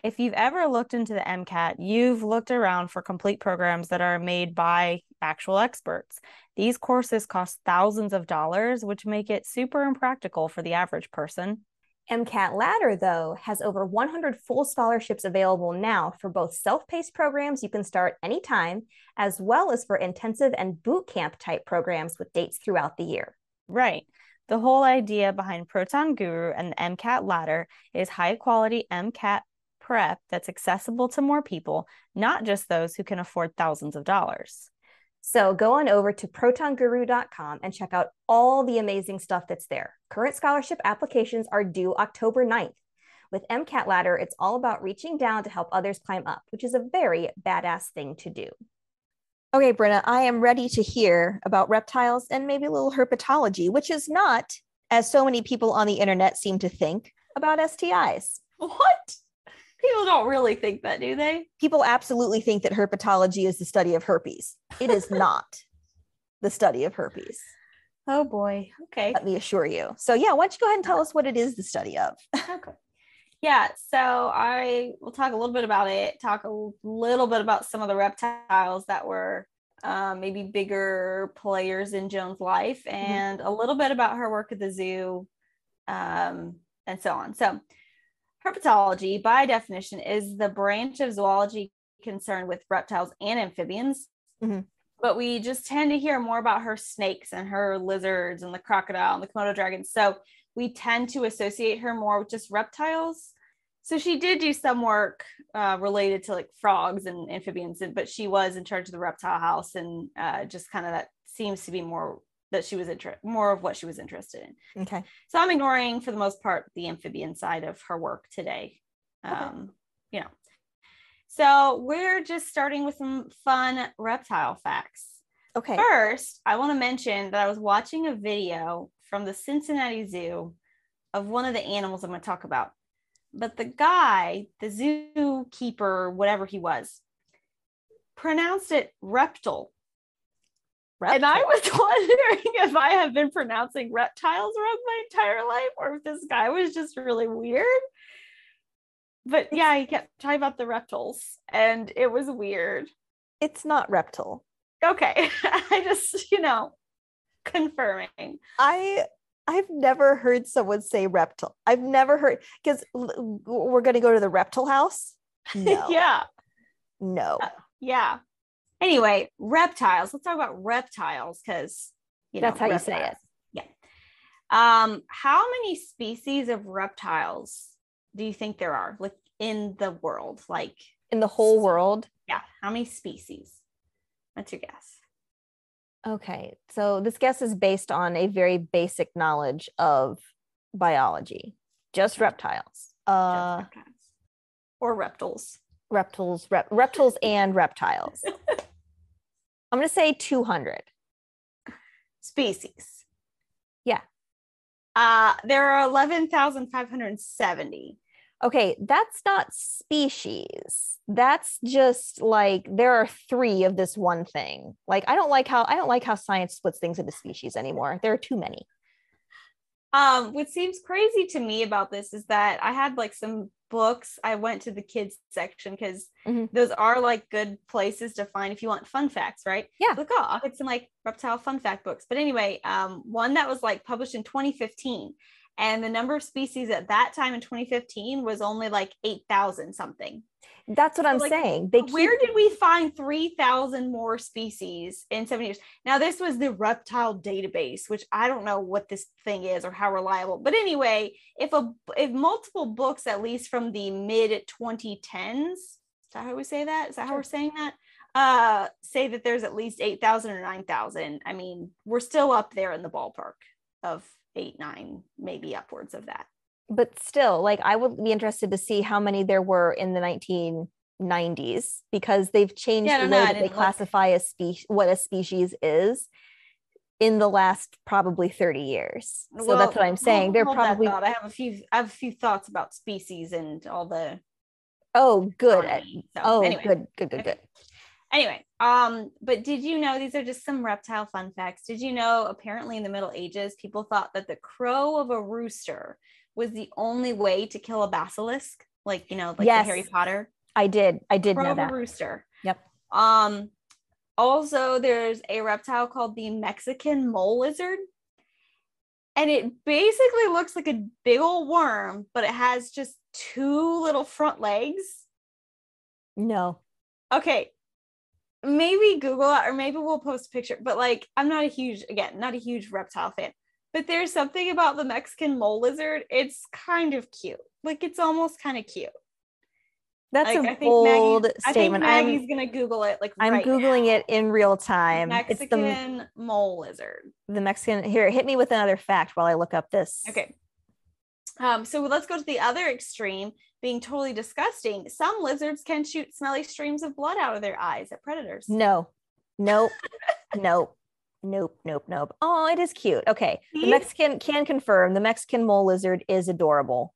If you've ever looked into the MCAT, you've looked around for complete programs that are made by actual experts. These courses cost thousands of dollars, which make it super impractical for the average person. MCAT Ladder, though, has over 100 full scholarships available now for both self paced programs you can start anytime, as well as for intensive and boot camp type programs with dates throughout the year. Right. The whole idea behind Proton Guru and the MCAT ladder is high quality MCAT prep that's accessible to more people, not just those who can afford thousands of dollars. So go on over to protonguru.com and check out all the amazing stuff that's there. Current scholarship applications are due October 9th. With MCAT Ladder, it's all about reaching down to help others climb up, which is a very badass thing to do. Okay, Brynna, I am ready to hear about reptiles and maybe a little herpetology, which is not, as so many people on the internet seem to think, about STIs. What? People don't really think that, do they? People absolutely think that herpetology is the study of herpes. It is (laughs) not the study of herpes. Oh boy. Okay. let me assure you. So yeah, why don't you go ahead and tell us what it is the study of? Okay. Yeah, so I will talk a little bit about it, talk a little bit about some of the reptiles that were um, maybe bigger players in Joan's life, and a little bit about her work at the zoo, um, and so on. So, herpetology, by definition, is the branch of zoology concerned with reptiles and amphibians. Mhm. But we just tend to hear more about her snakes and her lizards and the crocodile and the Komodo dragon. So we tend to associate her more with just reptiles. So she did do some work uh, related to like frogs and amphibians, but she was in charge of the reptile house, and uh, just kind of that seems to be more that she was inter- more of what she was interested in. Okay. So I'm ignoring for the most part the amphibian side of her work today. Okay. Um, you know. So we're just starting with some fun reptile facts. Okay. First, I want to mention that I was watching a video from the Cincinnati Zoo of one of the animals I'm going to talk about. But the guy, the zookeeper, whatever he was, pronounced it reptile. And I was (laughs) wondering if I have been pronouncing reptiles wrong my entire life or if this guy was just really weird. but yeah, he kept talking about the reptiles and it was weird. It's not reptile. Okay. (laughs) I just, you know, confirming. I I've never heard someone say reptile. I've never heard because we're going to go to the reptile house. No. (laughs) yeah. No. Uh, yeah. Anyway, reptiles. Let's talk about reptiles because you know, that's how reptiles. you say it. Yeah. Um, how many species of reptiles do you think there are like in the world? Like in the whole world? Yeah. How many species? What's your guess? Okay. So this guess is based on a very basic knowledge of biology. Just reptiles. Uh Just reptiles. or reptiles. Reptiles, rep- reptiles and reptiles. (laughs) I'm going to say 200 species. Yeah. Uh, there are 11,570. Okay, that's not species. That's just like there are three of this one thing. Like I don't like how I don't like how science splits things into species anymore. There are too many. Um, what seems crazy to me about this is that I had like some books. I went to the kids section because mm-hmm. those are like good places to find if you want fun facts, right? Yeah. Look, oh, I'll get some like reptile fun fact books. But anyway, um, one that was like published in 2015 and the number of species at that time in 2015 was only like 8,000 something. That's what so I'm like, saying. They where keep... did we find 3,000 more species in seven years? Now, this was the reptile database, which I don't know what this thing is or how reliable. But anyway, if a if multiple books, at least from the mid 2010s, is that how we say that? Is that sure. how we're saying that? Uh, say that there's at least 8,000 or 9,000. I mean, we're still up there in the ballpark of eight, nine, maybe upwards of that. But still, like I would be interested to see how many there were in the 1990s because they've changed yeah, the way that they classify look. a species, what a species is in the last probably 30 years. So well, that's what I'm saying. They're probably I have a few I have a few thoughts about species and all the Oh, good. So, oh, anyway. good, good, good, good. Anyway, um, but did you know these are just some reptile fun facts? Did you know apparently in the Middle Ages, people thought that the crow of a rooster was the only way to kill a basilisk, like you know, like yes, Harry Potter. I did. I did crow know that. rooster. Yep. Um, also, there's a reptile called the Mexican mole lizard. And it basically looks like a big old worm, but it has just two little front legs. No. Okay, maybe Google it or maybe we'll post a picture. But like, I'm not a huge, again, not a huge reptile fan. But there's something about the Mexican mole lizard. It's kind of cute. Like it's almost kind of cute. That's like, a I bold Maggie, statement. I think Maggie's I'm, gonna Google it. Like I'm right googling now. it in real time. Mexican it's the, mole lizard. The Mexican. Here, hit me with another fact while I look up this. Okay. Um, so let's go to the other extreme, being totally disgusting. Some lizards can shoot smelly streams of blood out of their eyes at predators. No, nope, nope, nope, nope, nope. Oh, it is cute. Okay. The Mexican can confirm the Mexican mole lizard is adorable.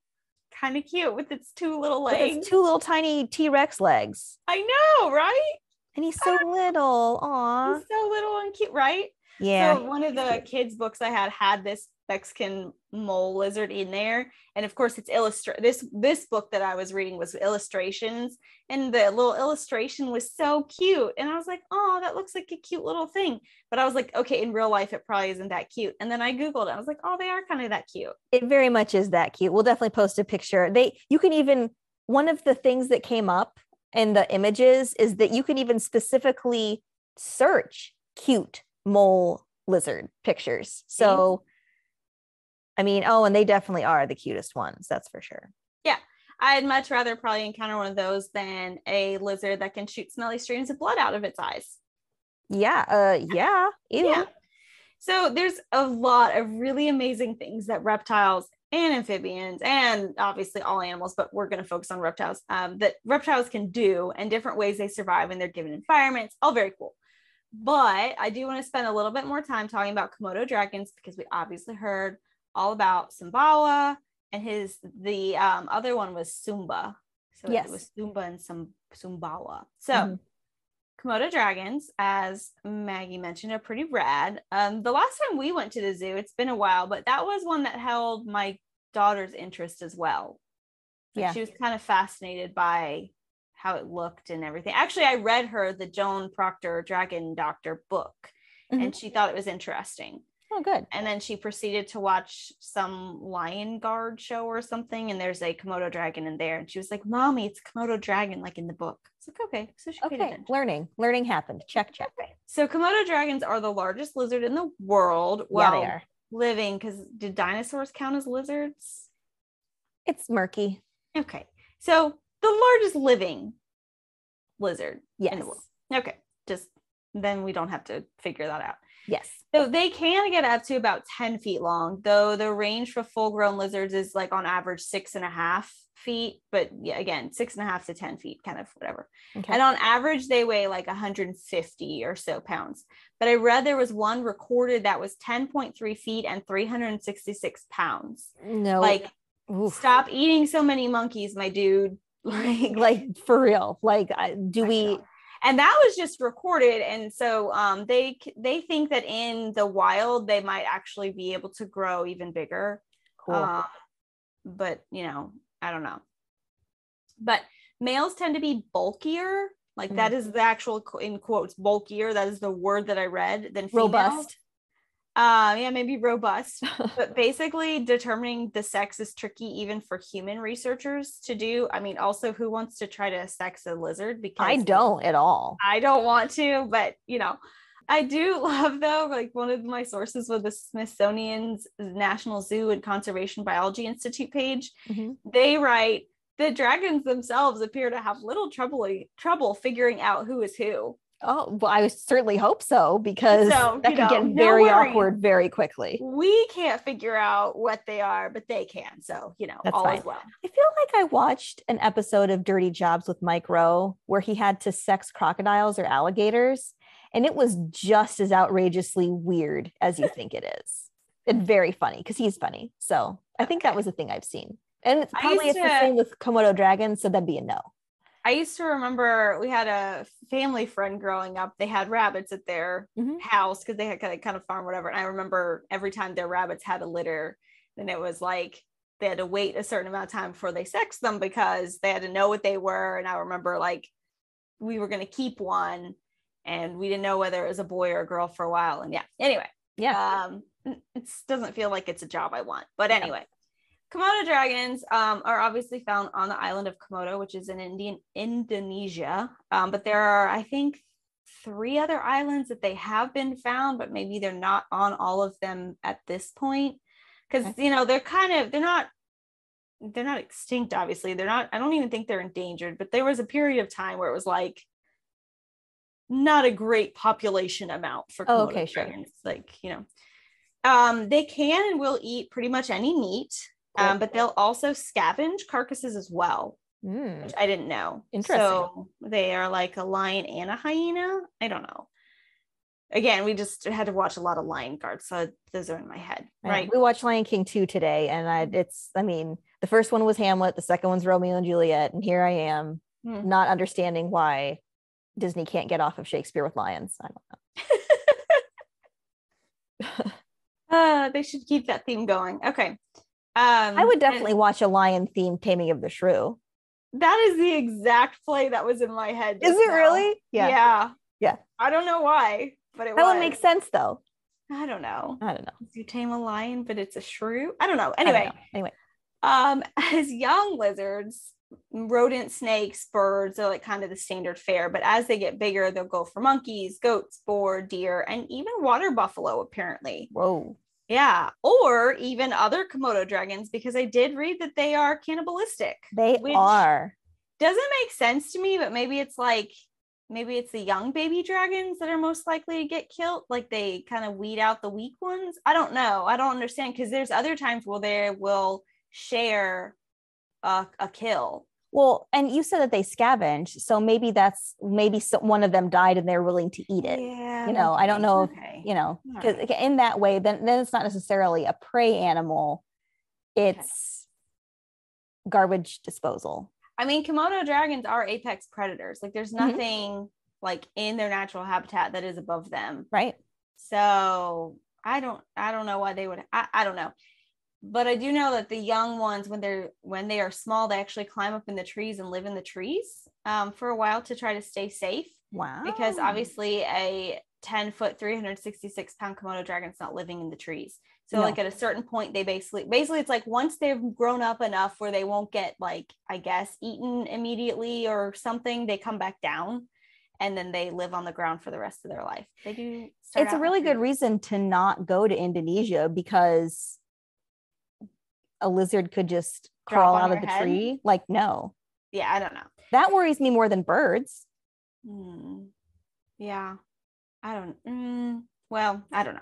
Kind of cute with its two little legs. With its two little tiny T Rex legs. I know, right? And he's so little. Aw. He's so little and cute, right? Yeah. So one of the kids' books I had had this Mexican mole lizard in there. And of course it's illustrate this this book that I was reading was illustrations and the little illustration was so cute. And I was like, oh, that looks like a cute little thing. But I was like, okay, in real life it probably isn't that cute. And then I Googled it. I was like, oh, they are kind of that cute. It very much is that cute. We'll definitely post a picture. They you can even one of the things that came up in the images is that you can even specifically search cute mole lizard pictures. So I mean, oh, and they definitely are the cutest ones, that's for sure. Yeah. I'd much rather probably encounter one of those than a lizard that can shoot smelly streams of blood out of its eyes. Yeah. Uh yeah. Ew. Yeah. So there's a lot of really amazing things that reptiles and amphibians and obviously all animals, but we're going to focus on reptiles um, that reptiles can do and different ways they survive in their given environments. All very cool. But I do want to spend a little bit more time talking about Komodo dragons because we obviously heard all about Sumbawa and his the um, other one was Sumba. So yes. it was Sumba and some Sumbawa. So mm-hmm. Komodo dragons, as Maggie mentioned, are pretty rad. Um, the last time we went to the zoo, it's been a while, but that was one that held my daughter's interest as well. Like, Yeah. She was kind of fascinated by how it looked and everything. Actually, I read her the Joan Procter Dragon Doctor book and she thought it was interesting. Oh, good. And then she proceeded to watch some Lion Guard show or something, and there's a Komodo dragon in there. And she was like, Mommy, it's Komodo dragon, like in the book. It's like, okay. So she Okay. Learning. Learning happened. Check, check. Okay. So Komodo dragons are the largest lizard in the world. yeah, Well, they are. living, because did dinosaurs count as lizards? It's murky. Okay. So the largest living lizard Yes. in the world. Okay. Just then we don't have to figure that out. Yes. So they can get up to about 10 feet long, though the range for full grown lizards is like on average six and a half feet. But yeah, again, six and a half to 10 feet, kind of whatever. Okay. And on average, they weigh like 150 or so pounds. But I read there was one recorded that was 10.3 feet and 366 pounds. no. Like, oof. stop eating so many monkeys, my dude. (laughs) Like, like for real. Like, do I we? know. And that was just recorded and so um they they think that in the wild they might actually be able to grow even bigger Cool. um, but you know i don't know but males tend to be bulkier like that is the actual in quotes bulkier that is the word that i read than females. Robust. Uh yeah maybe robust (laughs) but basically determining the sex is tricky even for human researchers to do i mean also who wants to try to sex a lizard because I don't at all. I don't want to, but you know, I do (laughs) love though, like one of my sources was the Smithsonian's National Zoo and Conservation Biology Institute page. Mhm. They write the dragons themselves appear to have little trouble trouble figuring out who is who. Oh, well, I certainly hope so because So, that could know, get very worries. awkward very quickly. We can't figure out what they are, but they can. So, you know, That's all fine. is well. I feel like I watched an episode of Dirty Jobs with Mike Rowe where he had to sex crocodiles or alligators, and it was just as outrageously weird as you think it is. And very funny because he's funny. So I think that was a thing I've seen. And it's probably it's the same with Komodo dragons, so that'd be a no. I used to remember we had a family friend growing up. They had rabbits at their Mhm. house because they had kind of, kind of farm, whatever. And I remember every time their rabbits had a litter, then it was like they had to wait a certain amount of time before they sexed them because they had to know what they were. And I remember like we were going to keep one and we didn't know whether it was a boy or a girl for a while. And yeah, anyway, Yeah. um, it doesn't feel like it's a job I want. But anyway, Komodo dragons um, are obviously found on the island of Komodo, which is in Indian Indonesia. Um, but there are, I think, three other islands that they have been found, but maybe they're not on all of them at this point. Because Okay. you know they're kind of they're not they're not extinct. Obviously, they're not. I don't even think they're endangered. But there was a period of time where it was like not a great population amount for Oh, Komodo okay, sure. dragons. Like you know, um, they can and will eat pretty much any meat, um, but they'll also scavenge carcasses as well, Mm. which I didn't know. Interesting. So they are like a lion and a hyena. I don't know. Again, we just had to watch a lot of Lion Guard, so those are in my head, Yeah, right? We watched Lion King 2 today, and I, it's, I mean, the first one was Hamlet, the second one's Romeo and Juliet, and here I am Hmm. not understanding why Disney can't get off of Shakespeare with lions. I don't know. (laughs) Uh, they should keep that theme going. Okay. Um, I would and definitely watch a lion themed Taming of the Shrew. That is the exact play that was in my head. Is it now. really? Yeah. Yeah. Yeah. I don't know why, but it That was. would make sense though. I don't know. I don't know. You tame a lion, but it's a shrew. I don't know. I don't Anyway, know. Anyway. um, (laughs) as young lizards, rodent snakes, birds are like kind of the standard fare. But as they get bigger, they'll go for monkeys, goats, boar, deer, and even water buffalo, apparently. Whoa. Yeah. Or even other Komodo dragons, because I did read that they are cannibalistic. They are. Doesn't make sense to me, but maybe it's like maybe it's the young baby dragons that are most likely to get killed. Like they kind of weed out the weak ones. I don't know. I don't understand because there's other times where they will share a, a kill. Well, and you said that they scavenge, so maybe that's maybe so, one of them died and they're willing to eat it. Yeah. You know, I don't okay, know if- Okay. You know, because right. in that way, then then it's not necessarily a prey animal; it's garbage disposal. I mean, Komodo dragons are apex predators. Like there's Mhm. nothing like in their natural habitat that is above them. Right. So I don't I don't know why they would I, I don't know. But I do know that the young ones, when they're when they are small, they actually climb up in the trees and live in the trees um, for a while to try to stay safe. Wow. Because obviously, a 10 foot, 366 pound Komodo dragon's not living in the trees. So, No. like at a certain point, they basically basically it's like once they've grown up enough where they won't get like I guess eaten immediately or something, they come back down. And then they live on the ground for the rest of their life. They do. start it's a really good reason to not go to Indonesia because a lizard could just Drop crawl out of the head? tree. Like, no, Yeah, I don't know. that worries me more than birds. Hmm. Yeah. I don't mm, well, I don't know.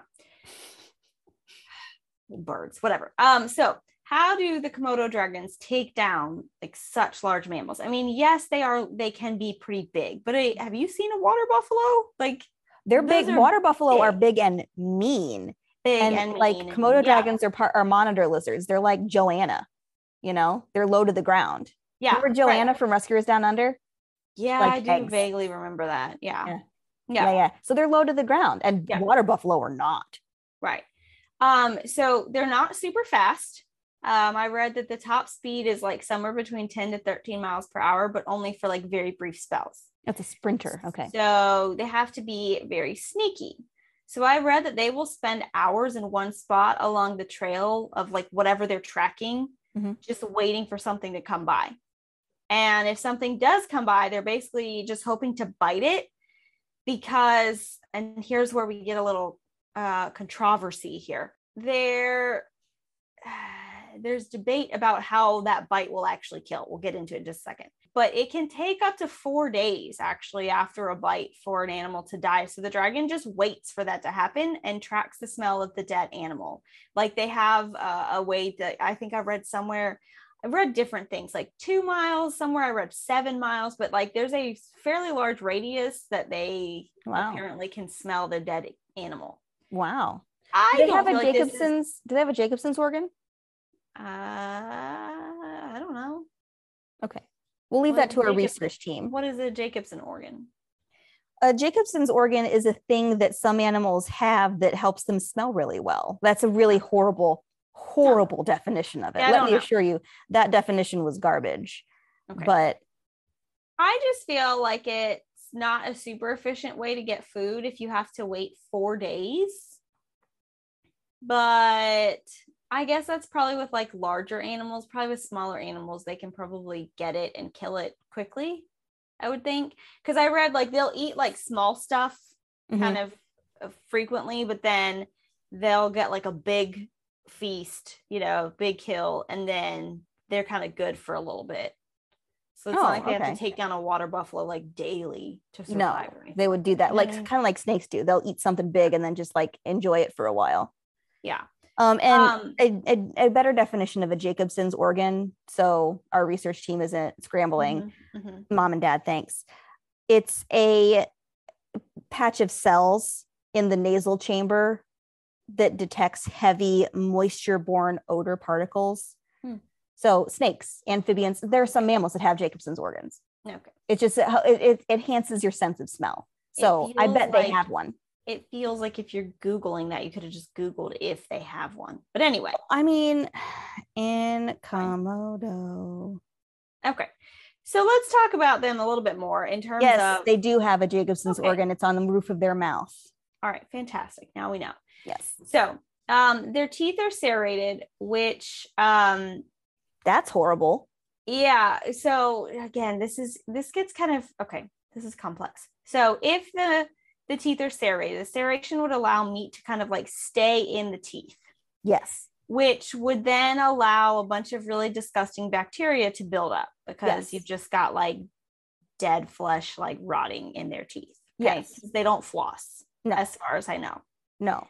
(sighs) Birds, whatever. Um, so how do the Komodo dragons take down like such large mammals? I mean, yes, they are they can be pretty big, but uh, have you seen a water buffalo? Like They're big. Water buffalo are big. big and mean. Big and, and, like Komodo yeah, dragons are part are monitor lizards. They're like Joanna, you know, they're low to the ground. Yeah. Remember right. Joanna from Rescuers Down Under? Yeah, like I do eggs. vaguely remember that. Yeah. Yeah. Yeah. yeah, yeah. So they're low to the ground, and Yeah. water buffalo are not. Right. Um, so they're not super fast. Um, I read that the top speed is like somewhere between 10 to 13 miles per hour, but only for like very brief spells. That's a sprinter. Okay. So they have to be very sneaky. So I read that they will spend hours in one spot along the trail of like whatever they're tracking, Mhm. just waiting for something to come by. And if something does come by, they're basically just hoping to bite it because, and here's where we get a little uh, controversy here. There, (sighs) there's debate about how that bite will actually kill. We'll get into it in just a second. But it can take up to four days actually after a bite for an animal to die. So the dragon just waits for that to happen and tracks the smell of the dead animal. Like they have uh, a way that I think I read somewhere. I read different things like two miles, somewhere I read seven miles, but like there's a fairly large radius that they Wow. apparently can smell the dead animal. Wow. I Do they have a like this is- Jacobson's? Do they have a Jacobson's organ? Uh, I don't know. We'll leave What that to our Jacobson? research team. What is a Jacobson organ? A Jacobson's organ is a thing that some animals have that helps them smell really well. That's a really horrible, horrible definition of it. Yeah, Let me know. assure you, that definition was garbage. Okay. But I just feel like it's not a super efficient way to get food if you have to wait four days. But I guess that's probably with like larger animals, probably with smaller animals, they can probably get it and kill it quickly. I would think. Because I read like they'll eat like small stuff mhm, kind of uh, frequently, but then they'll get like a big feast, you know, big kill, and then they're kind of good for a little bit. So it's Oh, not like they have to take down a water buffalo like daily to survive. anything. they would do that, like Mhm. kind of like snakes do. They'll eat something big and then just like enjoy it for a while. yeah. Um, and Um, a, a, a better definition of a Jacobson's organ, so our research team isn't scrambling. mhm, mhm. Mom and dad, thanks. It's a patch of cells in the nasal chamber that detects heavy moisture-borne odor particles. Hmm. So snakes, amphibians, there are some mammals that have Jacobson's organs. Okay. It just it, it enhances your sense of smell. So I bet they have one. It feels like if you're Googling that, you could have just Googled if they have one. But anyway, I mean, (sighs) in Komodo. okay. So let's talk about them a little bit more in terms Yes, of. they do have a Jacobson's Okay. organ. It's on the roof of their mouth. All right, fantastic. Now we know. Yes. So um, their teeth are serrated, which um, That's horrible. yeah. So again, this is this gets kind of okay. This is complex. So if the the teeth are serrated, the serration would allow meat to kind of like stay in the teeth, Yes. which would then allow a bunch of really disgusting bacteria to build up because Yes. you've just got like dead flesh like rotting in their teeth. okay? Yes. they don't floss, No. as far as I know. No.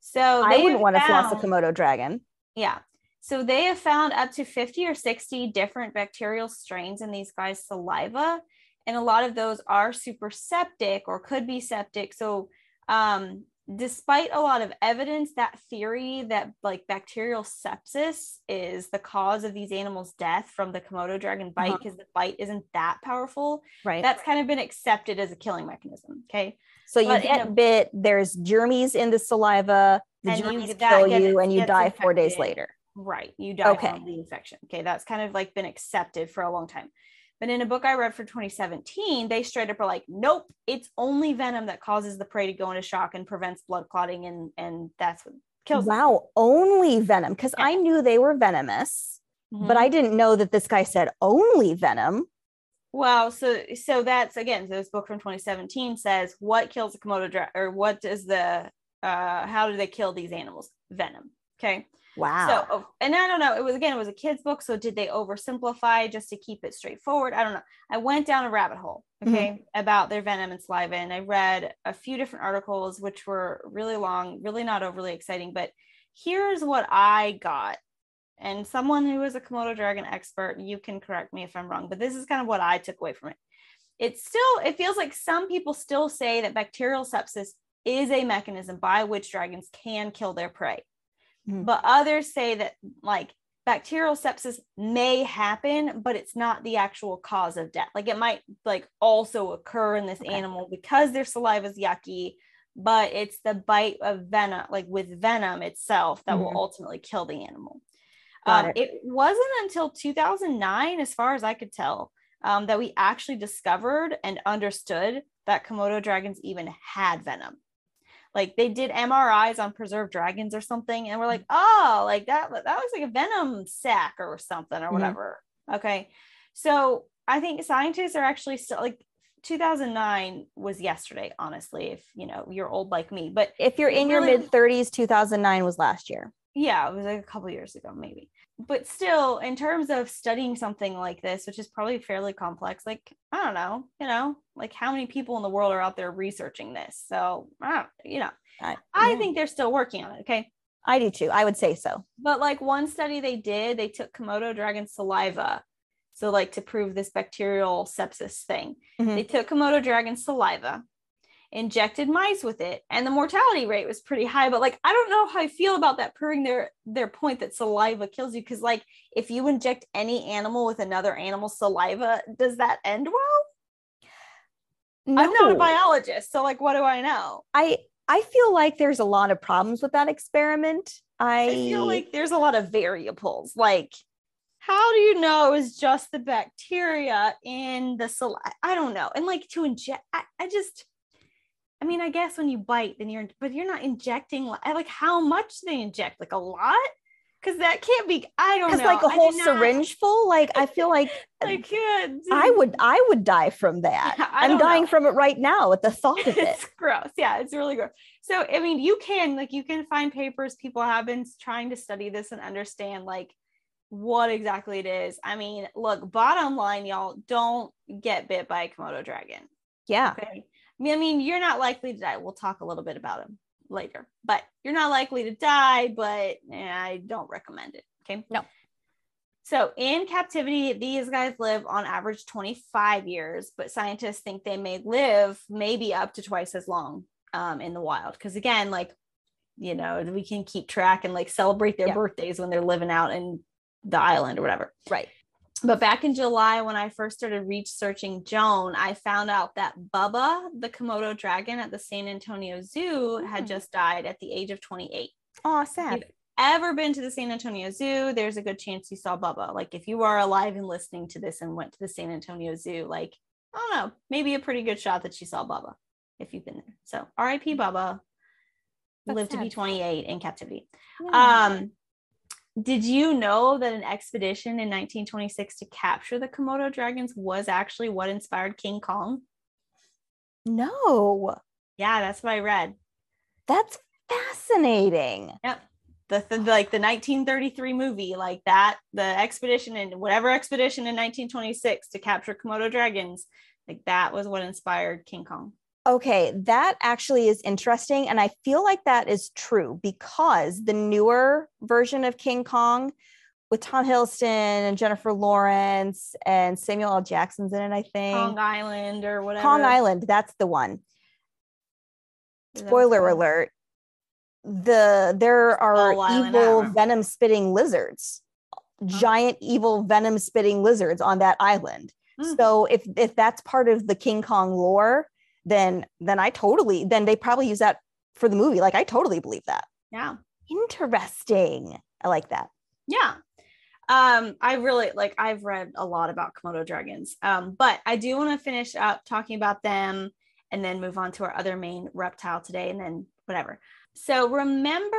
So I wouldn't want to floss a Komodo dragon. Yeah. So they have found up to 50 or 60 different bacterial strains in these guys' saliva. And a lot of those are super septic or could be septic. So, um, despite a lot of evidence, that theory that like bacterial sepsis is the cause of these animals' death from the Komodo dragon bite Uh-huh. because the bite isn't that powerful, Right. that's kind of been accepted as a killing mechanism. Okay. so you but get a- bit, there's germs in the saliva, the you germs get- kill gets- you, and you die four days later. Right. You die Okay. from the infection. Okay. That's kind of like been accepted for a long time. But in a book I read for 2017, they straight up are like, nope, it's only venom that causes the prey to go into shock and prevents blood clotting, and and that's what kills. them. Wow, only venom. Because Yeah. I knew they were venomous, but Mhm. I didn't know that this guy said only venom. Well, so so that's again, so this book from 2017 says what kills a Komodo dragon, or what does the uh how do they kill these animals? Venom. Okay. Wow. So, oh, and I don't know. It was again, it was a kid's book. So, did they oversimplify just to keep it straightforward? I don't know. I went down a rabbit hole, mm-hmm. okay, about their venom and saliva, and I read a few different articles, which were really long, really not overly exciting. But here's what I got. And someone who is a Komodo dragon expert, you can correct me if I'm wrong, but this is kind of what I took away from it. It's still, it feels like some people still say that bacterial sepsis is a mechanism by which dragons can kill their prey Mhm. but others say that like bacterial sepsis may happen but it's not the actual cause of death like it might like also occur in this Okay. animal because their saliva is yucky but it's the bite of venom like with venom itself that Mhm. will ultimately kill the animal um, it. it wasn't until 2009 as far as i could tell um, that we actually discovered and understood that komodo dragons even had venom like they did MRIs on preserved dragons or something, and we're like, oh, like that that was like a venom sac or something or Mhm. whatever. Okay, so I think scientists are actually still like 2009 was yesterday, honestly. If you know you're old like me, but if you're in your mid 30s, 2009 was last year. yeah, it was like a couple years ago, maybe. But still, in terms of studying something like this, which is probably fairly complex, like I don't know, you know, like how many people in the world are out there researching this? So you know, I, I yeah, think they're still working on it. Okay. I do too. I would say so. But like one study they did, they took Komodo dragon saliva. So, like to prove this bacterial sepsis thing, Mhm. they took Komodo dragon saliva, injected mice with it, and the mortality rate was pretty high. But like, I don't know how I feel about that proving their their point that saliva kills you. Because like, if you inject any animal with another animal's saliva, does that end well? I'm not a biologist, so like, what do I know? I I feel like there's a lot of problems with that experiment. I, I feel like there's a lot of variables. Like, how do you know it was just the bacteria in the saliva? I don't know. And like to inject, I, I just, I mean, I guess when you bite, then you're, but you're not injecting. Like, how much they inject? Like a lot? Because that can't be. I don't because know. like a whole did not- syringe full, like I feel like (laughs) I can't. I would I would die from that. Yeah, I'm dying know. from it right now at the thought of (laughs) it. it's gross. Yeah, it's really gross. So, I mean, you can like you can find papers. People have been trying to study this and understand like what exactly it is. I mean, look, bottom line, y'all, don't get bit by a Komodo dragon. Yeah. Okay. I mean, you're not likely to die. We'll talk a little bit about him later, but you're not likely to die, but eh, I don't recommend it. Okay. No. So in captivity, these guys live on average 25 years, but scientists think they may live maybe up to twice as long um, in the wild. Because again, like, you know, we can keep track and like celebrate their Yeah. birthdays when they're living out in the island or whatever. Right. But back in July, when I first started researching Joan, I found out that Bubba, the Komodo dragon at the San Antonio Zoo, had Mm. just died at the age of 28. Oh, sad. If ever been to the San Antonio Zoo, there's a good chance you saw Bubba. Like if you are alive and listening to this and went to the San Antonio Zoo, like I don't know, maybe a pretty good shot that you saw Bubba if you've been there. So R.I.P. Bubba. That's lived to be 28 in captivity. Yeah. Um, did you know that an expedition in 1926 to capture the Komodo dragons was actually what inspired King Kong? no, Yeah, that's what I read. that's fascinating. Yep. The, the like the 1933 movie, like that, the expedition and whatever expedition in 1926 to capture Komodo dragons, like that was what inspired King Kong. Okay, that actually is interesting. And I feel like that is true because the newer version of King Kong with Tom Hiddleston and Jennifer Lawrence and Samuel L. Jackson's in it, I think. Kong Island or whatever. Kong Island, that's the one. That Spoiler it's alert. The there are Skull Island, I don't evil venom spitting lizards. Giant evil venom spitting lizards on that island. called? So if if that's part of the King Kong lore, then then I totally then they probably use that for the movie. Like I totally believe that. yeah. Interesting. I like that. Yeah. Um, I really like I've read a lot about Komodo dragons. Um, but I do want to finish up talking about them and then move on to our other main reptile today and then whatever. So remember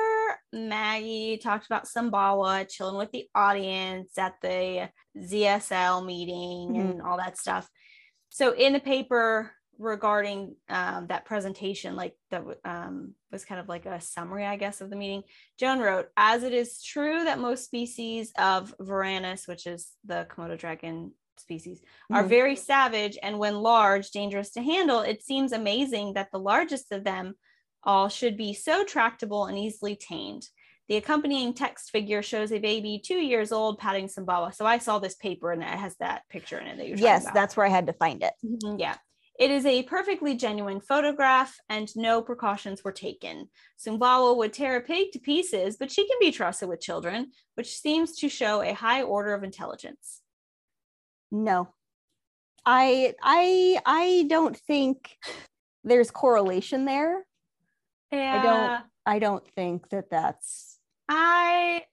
Maggie talked about Sumbawa chilling with the audience at the ZSL meeting mm-hmm. and all that stuff. So in the paper regarding um, that presentation, like that um, was kind of like a summary, I guess, of the meeting. Joan wrote, "As it is true that most species of Varanus, which is the Komodo dragon species, are mm-hmm. very savage and when large, dangerous to handle, it seems amazing that the largest of them all should be so tractable and easily tamed." The accompanying text figure shows a baby two years old patting Sumbawa. So I saw this paper and it has that picture in it that you're Yes, that's where I had to find it. Mm-hmm, yeah. It is a perfectly genuine photograph and no precautions were taken. Sumbawa would tear a pig to pieces, but she can be trusted with children, which seems to show a high order of intelligence. No. I I I don't think there's correlation there. Yeah. I don't I don't think that that's I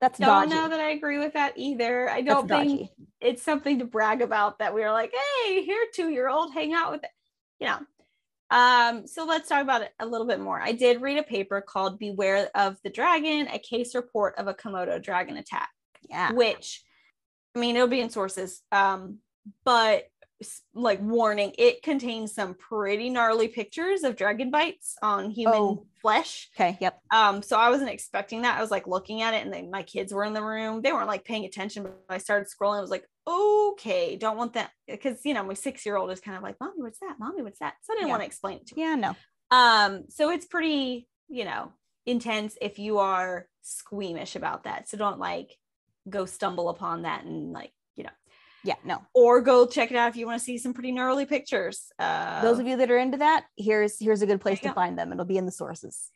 that's don't dodgy. know that I agree with that either. I don't that's think dodgy. it's something to brag about that we are like, hey, here, two year old, hang out with it. You know. Um, so let's talk about it a little bit more. I did read a paper called Beware of the Dragon, a case report of a Komodo dragon attack. Yeah. Which I mean it'll be in sources. Um, but like warning it contains some pretty gnarly pictures of dragon bites on human oh. flesh. Okay yep. Um so i wasn't expecting that i was like looking at it and then my kids were in the room they weren't like paying attention but i started scrolling i was like okay don't want that because you know my six year old is kind of like mommy what's that? Mommy what's that? So i didn't yeah. want to explain it to her yeah no. um so it's pretty you know intense if you are squeamish about that so don't like go stumble upon that and like yeah, no. Or go check it out if you want to see some pretty gnarly pictures. Uh, Those of you that are into that, here's here's a good place to go. find them. It'll be in the sources.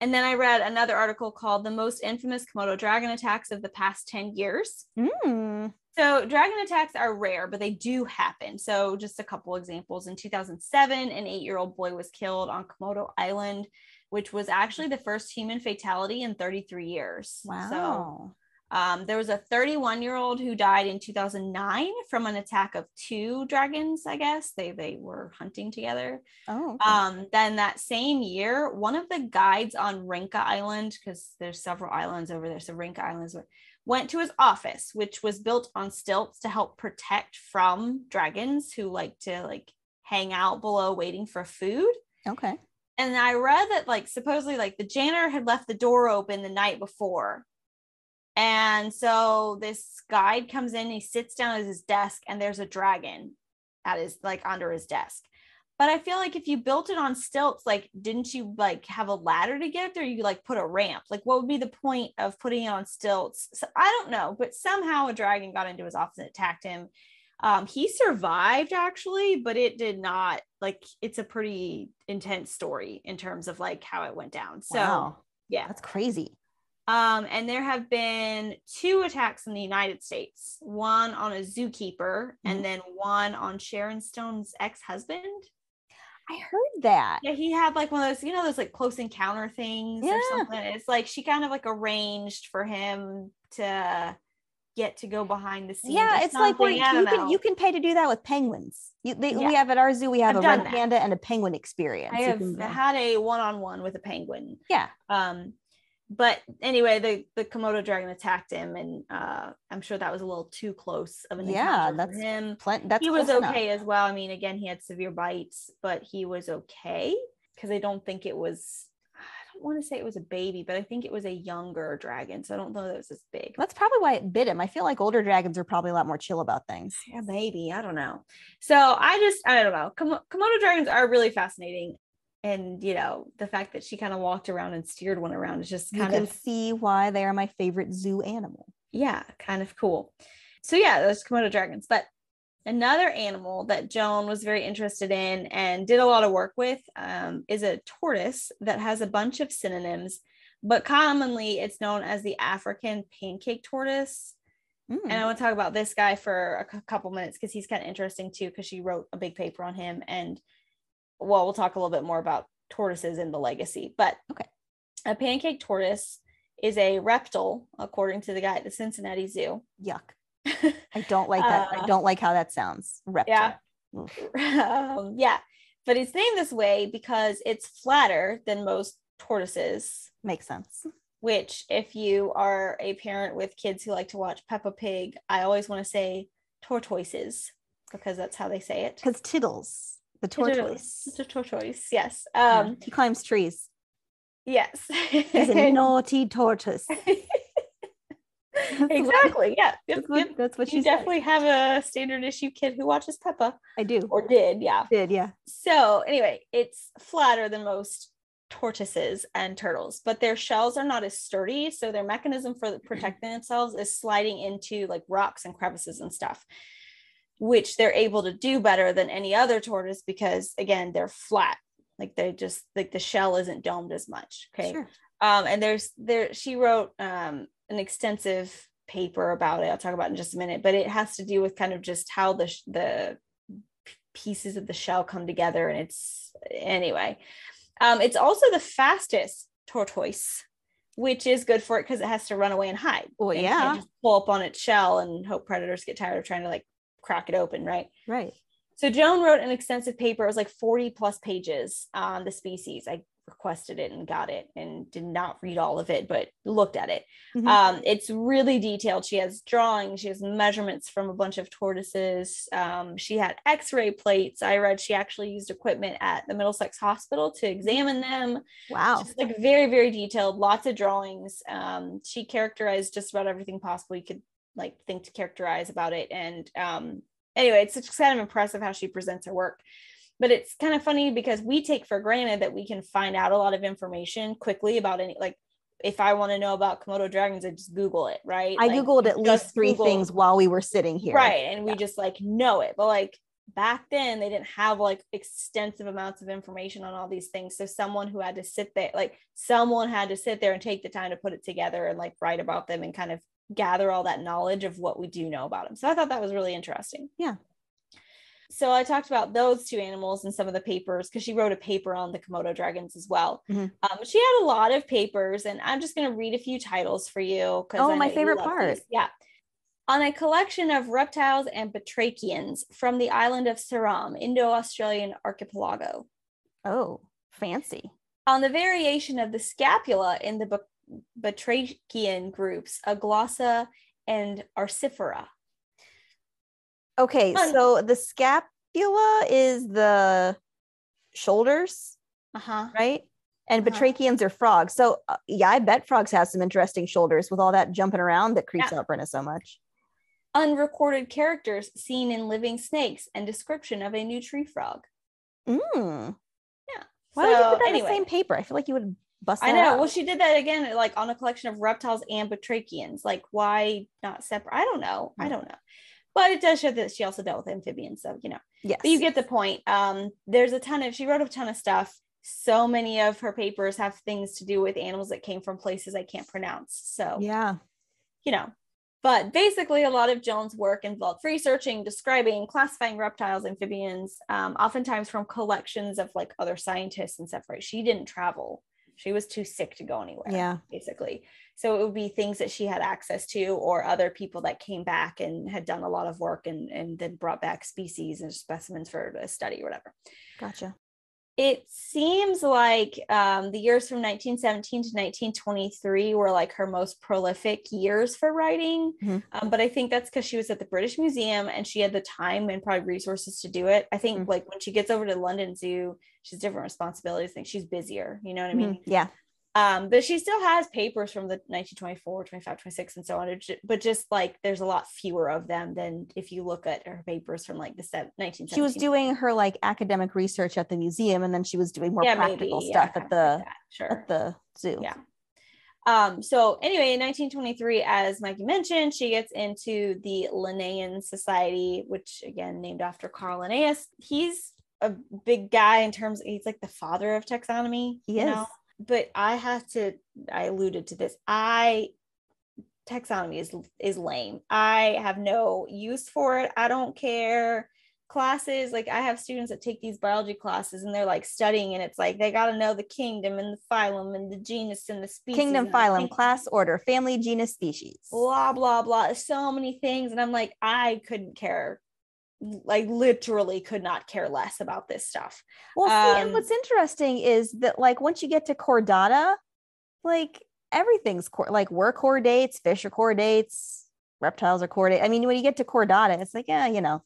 And then I read another article called "The Most Infamous Komodo Dragon Attacks of the Past Ten Years." Mm. So dragon attacks are rare, but they do happen. So just a couple examples. In 2007, an eight-year-old boy was killed on Komodo Island, which was actually the first human fatality in 33 years. Wow. So um, there was a 31 year old who died in 2009 from an attack of two dragons. I guess they they were hunting together. Oh. Okay. Um, then that same year, one of the guides on Rinca Island, because there's several islands over there, so Rinca Islands went to his office, which was built on stilts to help protect from dragons who like to like hang out below waiting for food. Okay. And I read that like supposedly like the janitor had left the door open the night before and so this guide comes in, he sits down at his desk, and there's a dragon at his like under his desk. But I feel like if you built it on stilts, like didn't you like have a ladder to get there? You like put a ramp. Like what would be the point of putting it on stilts? So I don't know, but somehow a dragon got into his office and attacked him. Um, he survived actually, but it did not like it's a pretty intense story in terms of like how it went down. So wow. yeah, that's crazy. Um, and there have been two attacks in the United States one on a zookeeper mm-hmm. and then one on Sharon Stone's ex husband. I heard that. Yeah, he had like one of those, you know, those like close encounter things yeah. or something. It's like she kind of like arranged for him to get to go behind the scenes. Yeah, it's like where you can you can pay to do that with penguins. You, they, yeah. We have at our zoo, we have I've a red that. panda and a penguin experience. I have had a one on one with a penguin. Yeah. Um, but anyway, the the Komodo dragon attacked him, and uh, I'm sure that was a little too close of an yeah. That's him. That's he was okay enough. as well. I mean, again, he had severe bites, but he was okay because I don't think it was. I don't want to say it was a baby, but I think it was a younger dragon. So I don't know that it was as big. That's probably why it bit him. I feel like older dragons are probably a lot more chill about things. Yeah, maybe. I don't know. So I just, I don't know. Komodo dragons are really fascinating and you know the fact that she kind of walked around and steered one around is just kind you of see why they are my favorite zoo animal. Yeah kind of cool. So yeah those komodo dragons. But another animal that joan was very interested in and did a lot of work with um, is a tortoise that has a bunch of synonyms but commonly it's known as the african pancake tortoise. Mm. and i want to talk about this guy for a couple minutes because he's kind of interesting too because she wrote a big paper on him and well, we'll talk a little bit more about tortoises in the legacy, but okay. A pancake tortoise is a reptile, according to the guy at the Cincinnati Zoo. Yuck. (laughs) I don't like that. Uh, I don't like how that sounds. Reptile. Yeah. (laughs) um, yeah, but it's named this way because it's flatter than most tortoises. Makes sense. Which, if you are a parent with kids who like to watch Peppa Pig, I always want to say tortoises because that's how they say it. Because Tiddles, the tortoise. The tortoise, yes. Um, he climbs trees. yes. He's a (laughs) naughty tortoise. (laughs) exactly. Yeah. (laughs) Yep, That's what, yep. that's what You she said. definitely have a standard issue kid who watches Peppa I do. or did. Yeah. did, yeah. So anyway, it's flatter than most tortoises and turtles, but their shells are not as sturdy. So their mechanism for (clears throat) protecting themselves is sliding into like rocks and crevices and stuff, which they're able to do better than any other tortoise because again, they're flat. Like they just like the shell isn't domed as much. Okay. Sure. Um, and there's there she wrote um an extensive paper about it. I'll talk about it in just a minute, but it has to do with kind of just how the sh- the pieces of the shell come together and it's anyway um, it's also the fastest tortoise which is good for it because it has to run away and hide Well, It can't yeah. just pull up on its shell and hope predators get tired of trying to like crack it open right Right. so joan wrote an extensive paper it was like 40 plus pages on the species i requested it and got it and did not read all of it but looked at it Mhm. um, it's really detailed. She has drawings, she has measurements from a bunch of tortoises. Um, she had x ray plates. I read she actually used equipment at the Middlesex Hospital to examine them. wow. Just like very, very detailed, lots of drawings. Um, she characterized just about everything possible you could like think to characterize about it. And um, anyway, it's just kind of impressive how she presents her work. But it's kind of funny because we take for granted that we can find out a lot of information quickly about any like if I want to know about Komodo dragons, I just Google it, right? I Like, Googled at least three Google- things while we were sitting here. right? And we just like know it. But like back then, they didn't have like extensive amounts of information on all these things. So someone who had to sit there, like someone had to sit there and take the time to put it together and like write about them and kind of gather all that knowledge of what we do know about them. So I thought that was really interesting. Yeah. So I talked about those two animals in some of the papers because she wrote a paper on the Komodo dragons as well. Mhm. Um, she had a lot of papers, and I'm just going to read a few titles for you. Oh, I my favorite part. these. Yeah. On a collection of reptiles and batrachians from the island of Ceram, Indo-Australian archipelago. Oh, fancy. On the variation of the scapula in the batrachian groups, Aglossa and Arcifera. Okay, Fun. so the scapula is the shoulders, Uh-huh. right? And Uh-huh. batrachians are frogs. So uh, yeah, I bet frogs have some interesting shoulders with all that jumping around that creeps out Brynna so much. Unrecorded characters seen in living snakes and description of a new tree frog. Mm. Yeah. Why would you put that in the same paper? I feel like you would bust I know. out. Well, she did that again, like on a collection of reptiles and batrachians. Like, why not separate? I don't know. I Hmm. don't know. But it does show that she also dealt with amphibians. So, you know, yes. but you get the point. Um, there's a ton of, she wrote a ton of stuff. So many of her papers have things to do with animals that came from places I can't pronounce. So, yeah. you know, but basically, a lot of Joan's work involved researching, describing, classifying reptiles, amphibians, um, oftentimes from collections of like other scientists and stuff. Right? She didn't travel; she was too sick to go anywhere. Yeah. basically. So it would be things that she had access to, or other people that came back and had done a lot of work and and then brought back species and specimens for a study or whatever Gotcha. It seems like um, the years from 1917 to 1923 were like her most prolific years for writing. Mhm. Um, but I think that's because she was at the British Museum and she had the time and probably resources to do it. I think Mhm. like when she gets over to London Zoo, she's different responsibilities. I think she's busier. You know what I mean? Mhm. Yeah. Um but she still has papers from the 1924 25 26 and so on but just like there's a lot fewer of them than if you look at her papers from like the se- 1917 She was doing her like academic research at the museum and then she was doing more Yeah, practical maybe. Stuff kind at of like the sure at the zoo. Yeah. Um, so anyway, in 1923, as Maggie mentioned, she gets into the Linnean Society, which again named after Carl Linnaeus. He's a big guy in terms he's like the father of taxonomy. He you is. know? But I have to I alluded to this. I taxonomy is is lame. I have no use for it. I don't care. classes like i have students that take these biology classes and they're like studying and it's like they got to know the kingdom and the phylum and the genus and the species Kingdom, phylum, thing- class, order, family, genus, species. blah blah blah so many things and i'm like i couldn't care like literally could not care less about this stuff Well, see, and Um, what's interesting is that like once you get to chordata, like everything's core, like we're chordates, fish are chordates, reptiles are chordate. I mean, when you get to chordata, it's like, yeah, you know,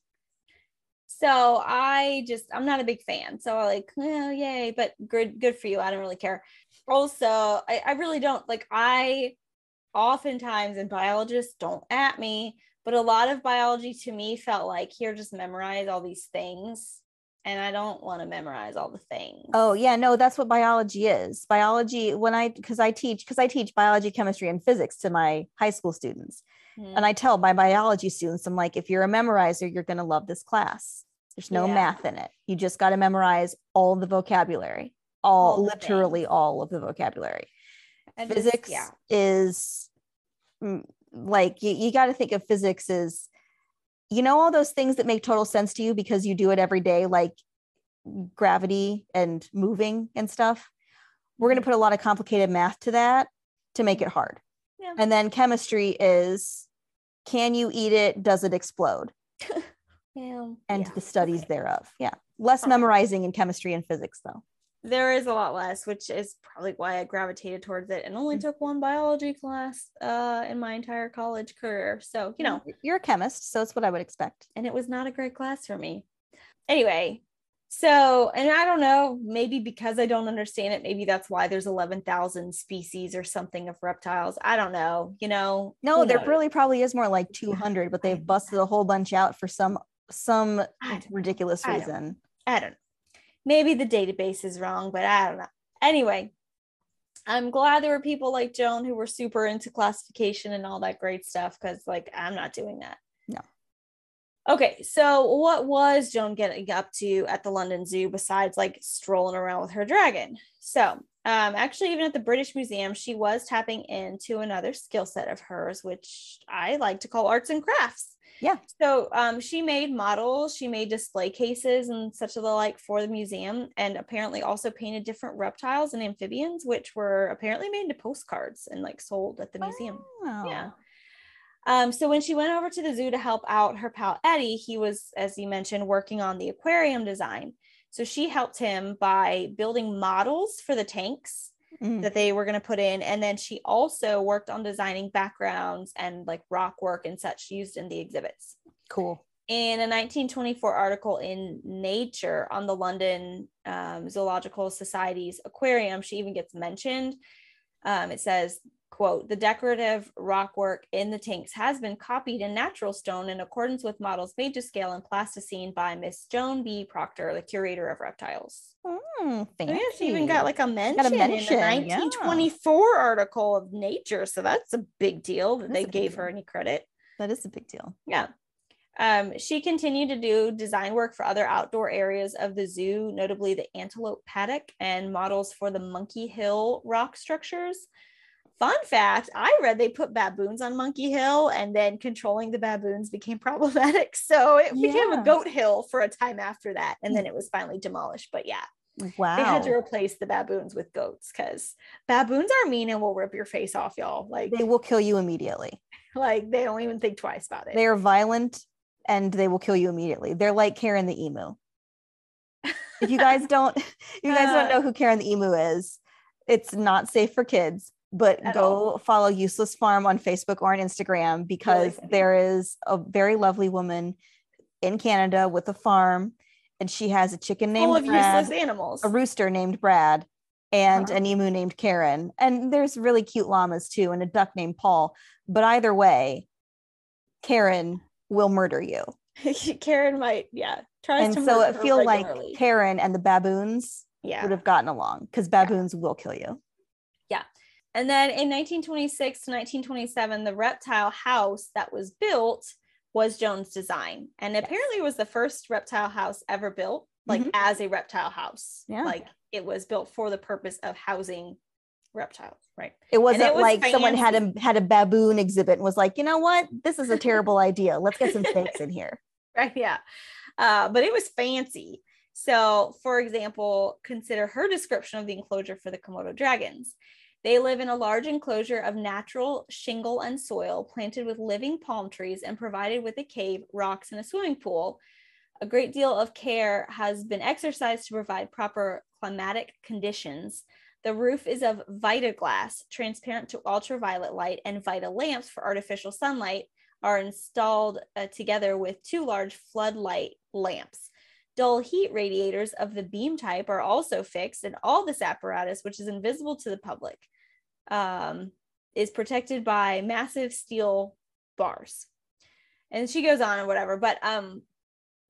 so i just i'm not a big fan so i like well yay but good good for you i don't really care also i, I really don't like i oftentimes and biologists don't at me but a lot of biology to me felt like here just memorize all these things and i don't want to memorize all the things Oh yeah, no, that's what biology is. Biology when I because I teach because I teach biology, chemistry, and physics to my high school students. Hmm. And I tell my biology students, I'm like, if you're a memorizer, you're gonna love this class. There's no Yeah. math in it. You just got to memorize all the vocabulary, all, All literally things. all of the vocabulary. Just- physics yeah is mm, like you, you got to think of physics as you know all those things that make total sense to you because you do it every day like gravity and moving and stuff? We're going to mm-hmm. put a lot of complicated math to that to make it hard. Yeah. and then chemistry is can you eat it? Does it explode? (laughs) Yeah. And yeah. the studies okay. thereof. Yeah. Less All right. memorizing in chemistry and physics though there is a lot less, which is probably why I gravitated towards it and only Mm. took one biology class uh, in my entire college career. So, you know, you're a chemist so it's what i would expect and it was not a great class for me. Anyway, so, and I don't know, maybe because I don't understand it, maybe that's why there's 11,000 species or something of reptiles. I don't know, you know. No, there knows? really probably is more like 200, but they've busted a whole bunch out for some some ridiculous I reason. I don't know. Maybe the database is wrong, but I don't know. Anyway, I'm glad there were people like Joan who were super into classification and all that great stuff because, like, I'm not doing that. No. Okay, so what was Joan getting up to at the London Zoo besides like strolling around with her dragon? So, um, actually, even at the British Museum, she was tapping into another skill set of hers, which I like to call arts and crafts. Yeah. So um, she made models, she made display cases and such of the like for the museum, and apparently also painted different reptiles and amphibians, which were apparently made into postcards and like sold at the museum. Yeah. Um, so when she went over to the zoo to help out her pal Eddie, he was, as you mentioned, working on the aquarium design. So she helped him by building models for the tanks Mm. that they were going to put in. And then she also worked on designing backgrounds and like rock work and such used in the exhibits. Cool. In a 1924 article in Nature on the London um, Zoological Society's aquarium, she even gets mentioned. Um, it says, quote, the decorative rock work in the tanks has been copied in natural stone in accordance with models made to scale in plasticine by Miss Joan B. Procter, the curator of reptiles. Mm, So yeah, she even got like a mention, mention, in yeah. a 1924 article of Nature. So that's a big deal that That's they a gave her any credit. that is a big deal. Yeah. Um, she continued to do design work for other outdoor areas of the zoo, notably the antelope paddock and models for the Monkey Hill rock structures. Fun fact I read they put baboons on Monkey Hill and then controlling the baboons became (laughs) problematic. So it became a goat hill for a time after that. And then it was finally demolished. But yeah, Wow. they had to replace the baboons with goats because baboons are mean and will rip your face off, y'all. Like, they will kill you immediately. (laughs) like they don't even think twice about it. They are violent and they will kill you immediately. They're like Karen the emu. If you guys (laughs) don't, you guys Uh, don't know who Karen the emu is, it's not safe for kids. But At go follow Useless Farm on Facebook or on Instagram because funny. there is a very lovely woman in Canada with a farm, and she has a chicken named full of Brad, useless animals. a rooster named Brad, and Huh. an emu named Karen. And there's really cute llamas too, and a duck named Paul. But either way, Karen will murder you. (laughs) Karen might, yeah, tries And to so it feel like Karen and the baboons yeah. would have gotten along because baboons will kill you. And then in 1926 to 1927, the reptile house that was built was Joan's design. And apparently it was the first reptile house ever built, like Mhm. as a reptile house. Yeah. Like it was built for the purpose of housing reptiles, right? It wasn't was like someone had a had a baboon exhibit and was like, you know what, this is a terrible (laughs) idea. Let's get some snakes in here. (laughs) Right. Yeah. uh, but it was fancy. So, for example, consider her description of the enclosure for the Komodo dragons. They live in a large enclosure of natural shingle and soil, planted with living palm trees and provided with a cave, rocks, and a swimming pool. A great deal of care has been exercised to provide proper climatic conditions. The roof is of Vita glass, transparent to ultraviolet light, and Vita lamps for artificial sunlight are installed uh, together with two large floodlight lamps. Dull heat radiators of the beam type are also fixed, and all this apparatus, which is invisible to the public, um, is protected by massive steel bars. And she goes on and whatever, but um,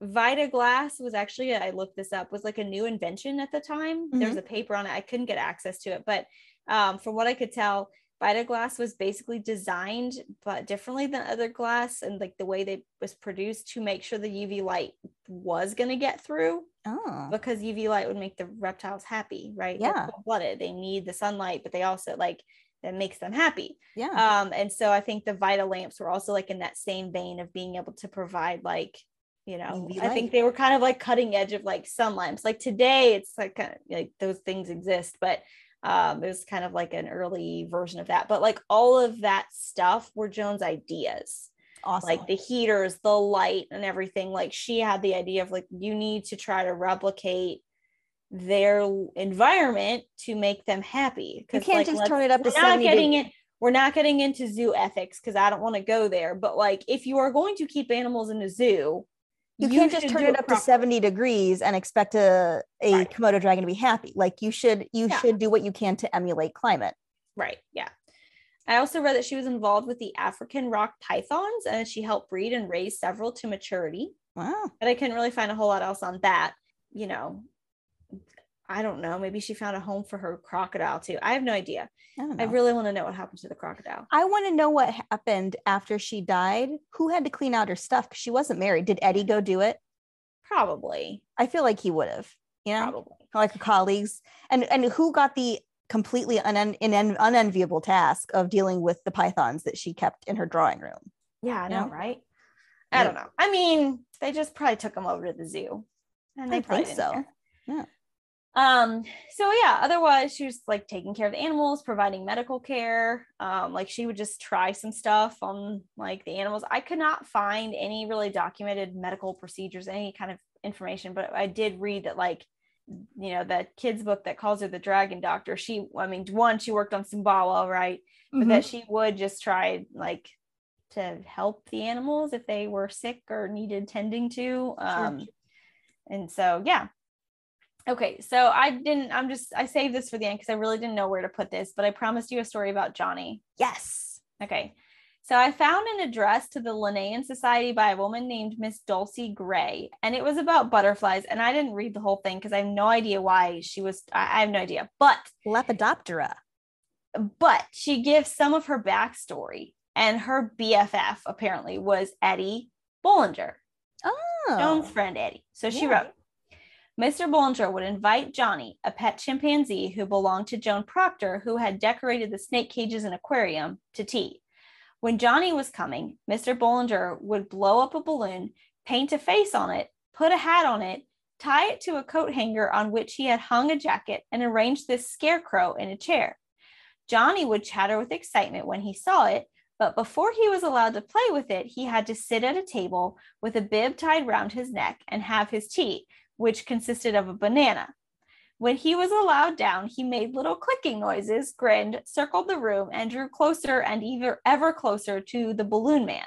Vita glass was actually I looked this up was like a new invention at the time. Mm-hmm. There's a paper on it. I couldn't get access to it, but um, from what I could tell, Vita glass was basically designed but differently than other glass and like the way they was produced to make sure the UV light was going to get through. Oh. Because UV light would make the reptiles happy, right? Yeah. blooded. They need the sunlight, but they also like that makes them happy. Yeah. Um, and so I think the Vita lamps were also like in that same vein of being able to provide like you know i think they were kind of like cutting edge of like sun lamps like today it's like kind of like those things exist but um it was kind of like an early version of that but like all of that stuff were joan's ideas awesome. like the heaters the light and everything like she had the idea of like you need to try to replicate their environment to make them happy you can't like, just turn it up to not getting it we're not getting into zoo ethics because I don't want to go there. But like, if you are going to keep animals in a zoo, you, you can't just turn it up to 70 degrees and expect a, a right. komodo dragon to be happy. Like you should you yeah. should do what you can to emulate climate. Right yeah. I also read that she was involved with the african rock pythons and she helped breed and raise several to maturity. Wow. But i couldn't really find a whole lot else on that you know I don't know. Maybe she found a home for her crocodile too. I have no idea. I, I really want to know what happened to the crocodile. I want to know what happened after she died. Who had to clean out her stuff? Because she wasn't married. Did Eddie go do it? Probably. I feel like he would have. You know, Probably. like colleagues. And and who got the completely un- unenviable task of dealing with the pythons that she kept in her drawing room? Yeah, I know, know? right? I yeah. don't know. I mean, they just probably took them over to the zoo. And they I think so. Yeah. Um, so yeah, otherwise she was like taking care of the animals, providing medical care. Um, like she would just try some stuff on like the animals. I could not find any really documented medical procedures, any kind of information, but I did read that like you know that kids book that calls her the dragon doctor she i mean one she worked on sumbawa right but mm-hmm. that she would just try like to help the animals if they were sick or needed tending to um sure. and so yeah Okay, so I didn't, I'm just, I saved this for the end because I really didn't know where to put this, but I promised you a story about Johnny. Yes. Okay. So I found an address to the Linnean Society by a woman named Miss Dulcie Gray, and it was about butterflies. And I didn't read the whole thing because I have no idea why she was, I, I have no idea, but Lepidoptera. But she gives some of her backstory, and her BFF apparently was Eddie Boulenger. Oh. Joan's friend Eddie. So she yeah. wrote, Mr. Boulenger would invite Johnny, a pet chimpanzee who belonged to Joan Procter, who had decorated the snake cages and aquarium, to tea. When Johnny was coming, Mr. Boulenger would blow up a balloon, paint a face on it, put a hat on it, tie it to a coat hanger on which he had hung a jacket, and arrange this scarecrow in a chair. Johnny would chatter with excitement when he saw it, but before he was allowed to play with it, he had to sit at a table with a bib tied round his neck and have his tea, which consisted of a banana. When he was allowed down, he made little clicking noises, grinned, circled the room, and drew closer and ever, ever closer to the balloon man.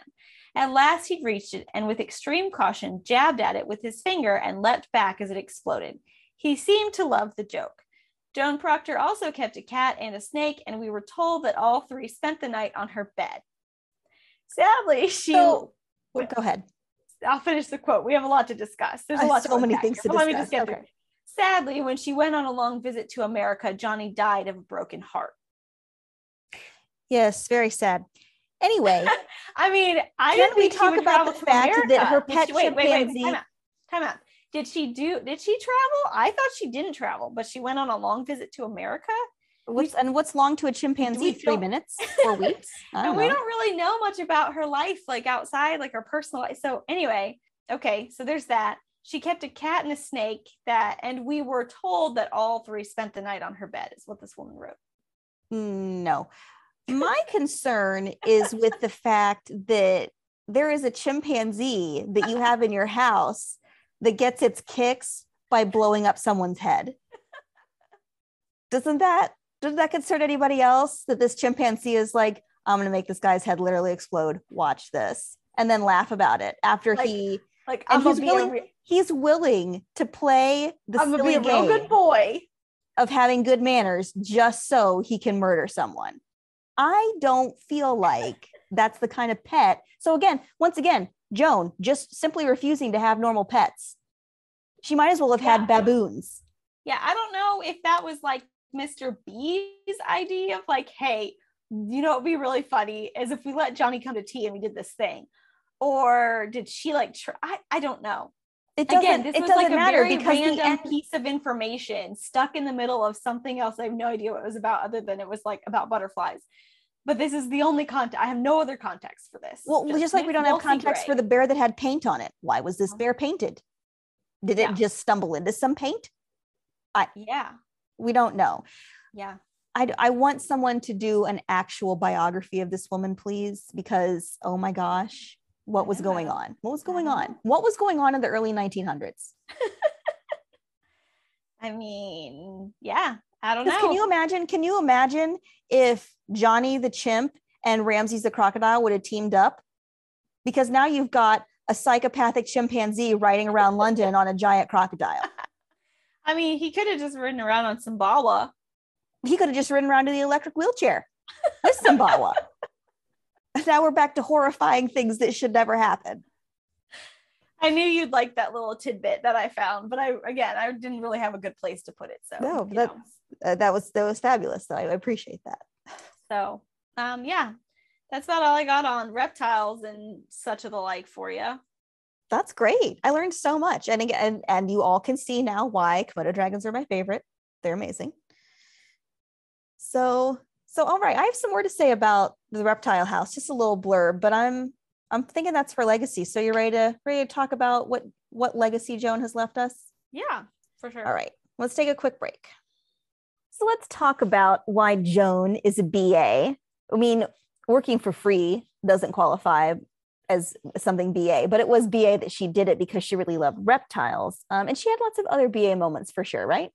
At last, he reached it and, with extreme caution, jabbed at it with his finger and leapt back as it exploded. He seemed to love the joke. Joan Procter also kept a cat and a snake, and we were told that all three spent the night on her bed. Sadly, she. So, go ahead. I'll finish the quote. We have a lot to discuss. There's a lot. So many things to discuss. Let me just get okay. Sadly, when she went on a long visit to America, Johnny died of a broken heart. Yes, very sad. Anyway, (laughs) I mean, I can we talk about the fact America. that her pet she, wait, chimpanzee? Wait, wait, time out. Time out. Did she do? Did she travel? I thought she didn't travel, but she went on a long visit to America. What's and what's long to a chimpanzee? Three minutes, (laughs) four weeks. and we don't really know much about her life, like outside, like her personal life. So anyway, okay, so there's that. She kept a cat and a snake that, and we were told that all three spent the night on her bed, is what this woman wrote. No. (laughs) My concern is with the fact that there is a chimpanzee that you have in your house that gets its kicks by blowing up someone's head. Doesn't that does that concern anybody else that this chimpanzee is like, I'm gonna make this guy's head literally explode. Watch this, and then laugh about it after Like, he Like, and I'm he's willing re- he's willing to play the I'm gonna be silly a good boy. of having good manners just so he can murder someone. I don't feel like that's the kind of pet. So again, once again, Joan just simply refusing to have normal pets. She might as well have Yeah. had baboons. Yeah, I don't know if that was like Mr. B's idea of like, hey, you know, it'd be really funny is if we let Johnny come to tea and we did this thing. Or did she like try? I, I don't know. It doesn't, Again, this it was doesn't like a matter very because random end, piece of information stuck in the middle of something else. I have no idea what it was about, other than it was like about butterflies. But this is the only context. I have no other context for this. well, just, like we don't have context for the bear that had paint on it. Why was this uh-huh. bear painted? Did it Yeah. just stumble into some paint? I, Yeah, We don't know. yeah. I, I want someone to do an actual biography of this woman, please, because oh my gosh, what was going on? What was going on? What was going on in the early 1900s? (laughs) I mean, yeah. I don't know. Can you imagine? Can you imagine if Johnny the chimp and Ramses the crocodile would have teamed up? Because now you've got a psychopathic chimpanzee riding around London on a giant crocodile. I mean, he could have just ridden around on Sumbawa. He could have just ridden around in the electric wheelchair with Sumbawa. (laughs) now we're back to horrifying things that should never happen. I knew you'd like that little tidbit that I found, but I again, I didn't really have a good place to put it. So No, that- uh, that was that was fabulous. So I appreciate that. so um, yeah, that's about all I got on reptiles and such of the like for you. That's great. I learned so much, and again, and, and you all can see now why Komodo dragons are my favorite. They're amazing. So so all right, I have some more to say about the reptile house, just a little blurb, but I'm I'm thinking that's for legacy. So you're ready to ready to talk about what what legacy Joan has left us? Yeah, for sure. All right, let's take a quick break. So let's talk about why Joan is a BA. I mean, working for free doesn't qualify as something BA, but it was BA that she did it because she really loved reptiles. Um, and she had lots of other BA moments for sure, right?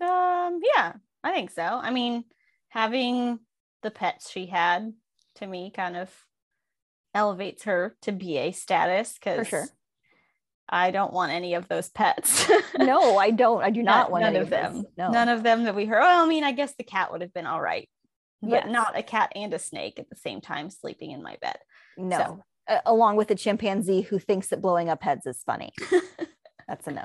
Um, yeah, I think so. I mean, having the pets she had to me kind of elevates her to BA status because sure. I don't want any of those pets. (laughs) No, I don't. I do not None- want none any of them. No. None of them that we heard. Well, I mean, I guess the cat would have been all right, but Yes. not a cat and a snake at the same time sleeping in my bed. no. So- A- along with a chimpanzee who thinks that blowing up heads is funny. (laughs) That's a no.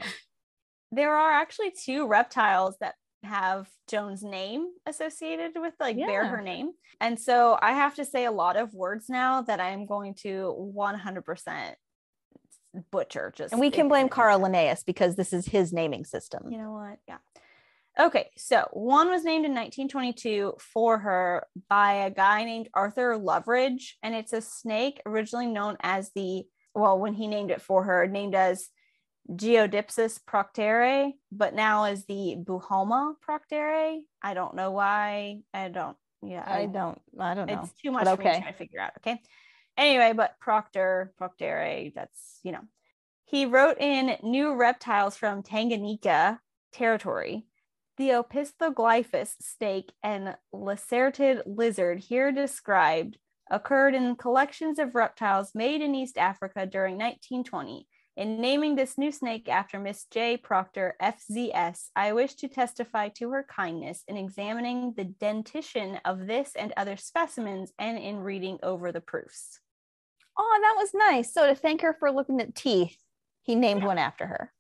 There are actually two reptiles that have Joan's name associated with, like, bear her name. And so I have to say a lot of words now that I'm going to 100% butcher. Just And we can blame. Carl Linnaeus because this is his naming system. You know what? Yeah. Okay, so one was named in 1922 for her by a guy named Arthur Loveridge, and it's a snake originally known as the well, when he named it for her, named as Geodipsas procterae, but now as the Buhoma procterae. I don't know why. I don't. Yeah, I don't. I don't know. it's too much but for me okay. to try to figure out. Okay. Anyway, but Procter, Procterae, that's, you know, he wrote in New Reptiles from Tanganyika territory. The Opisthoglyphous snake and lacertid lizard here described occurred in collections of reptiles made in East Africa during 1920. In naming this new snake after Miss J. Procter, FZS, I wish to testify to her kindness in examining the dentition of this and other specimens and in reading over the proofs. Oh, that was nice. So to thank her for looking at teeth, he named one after her.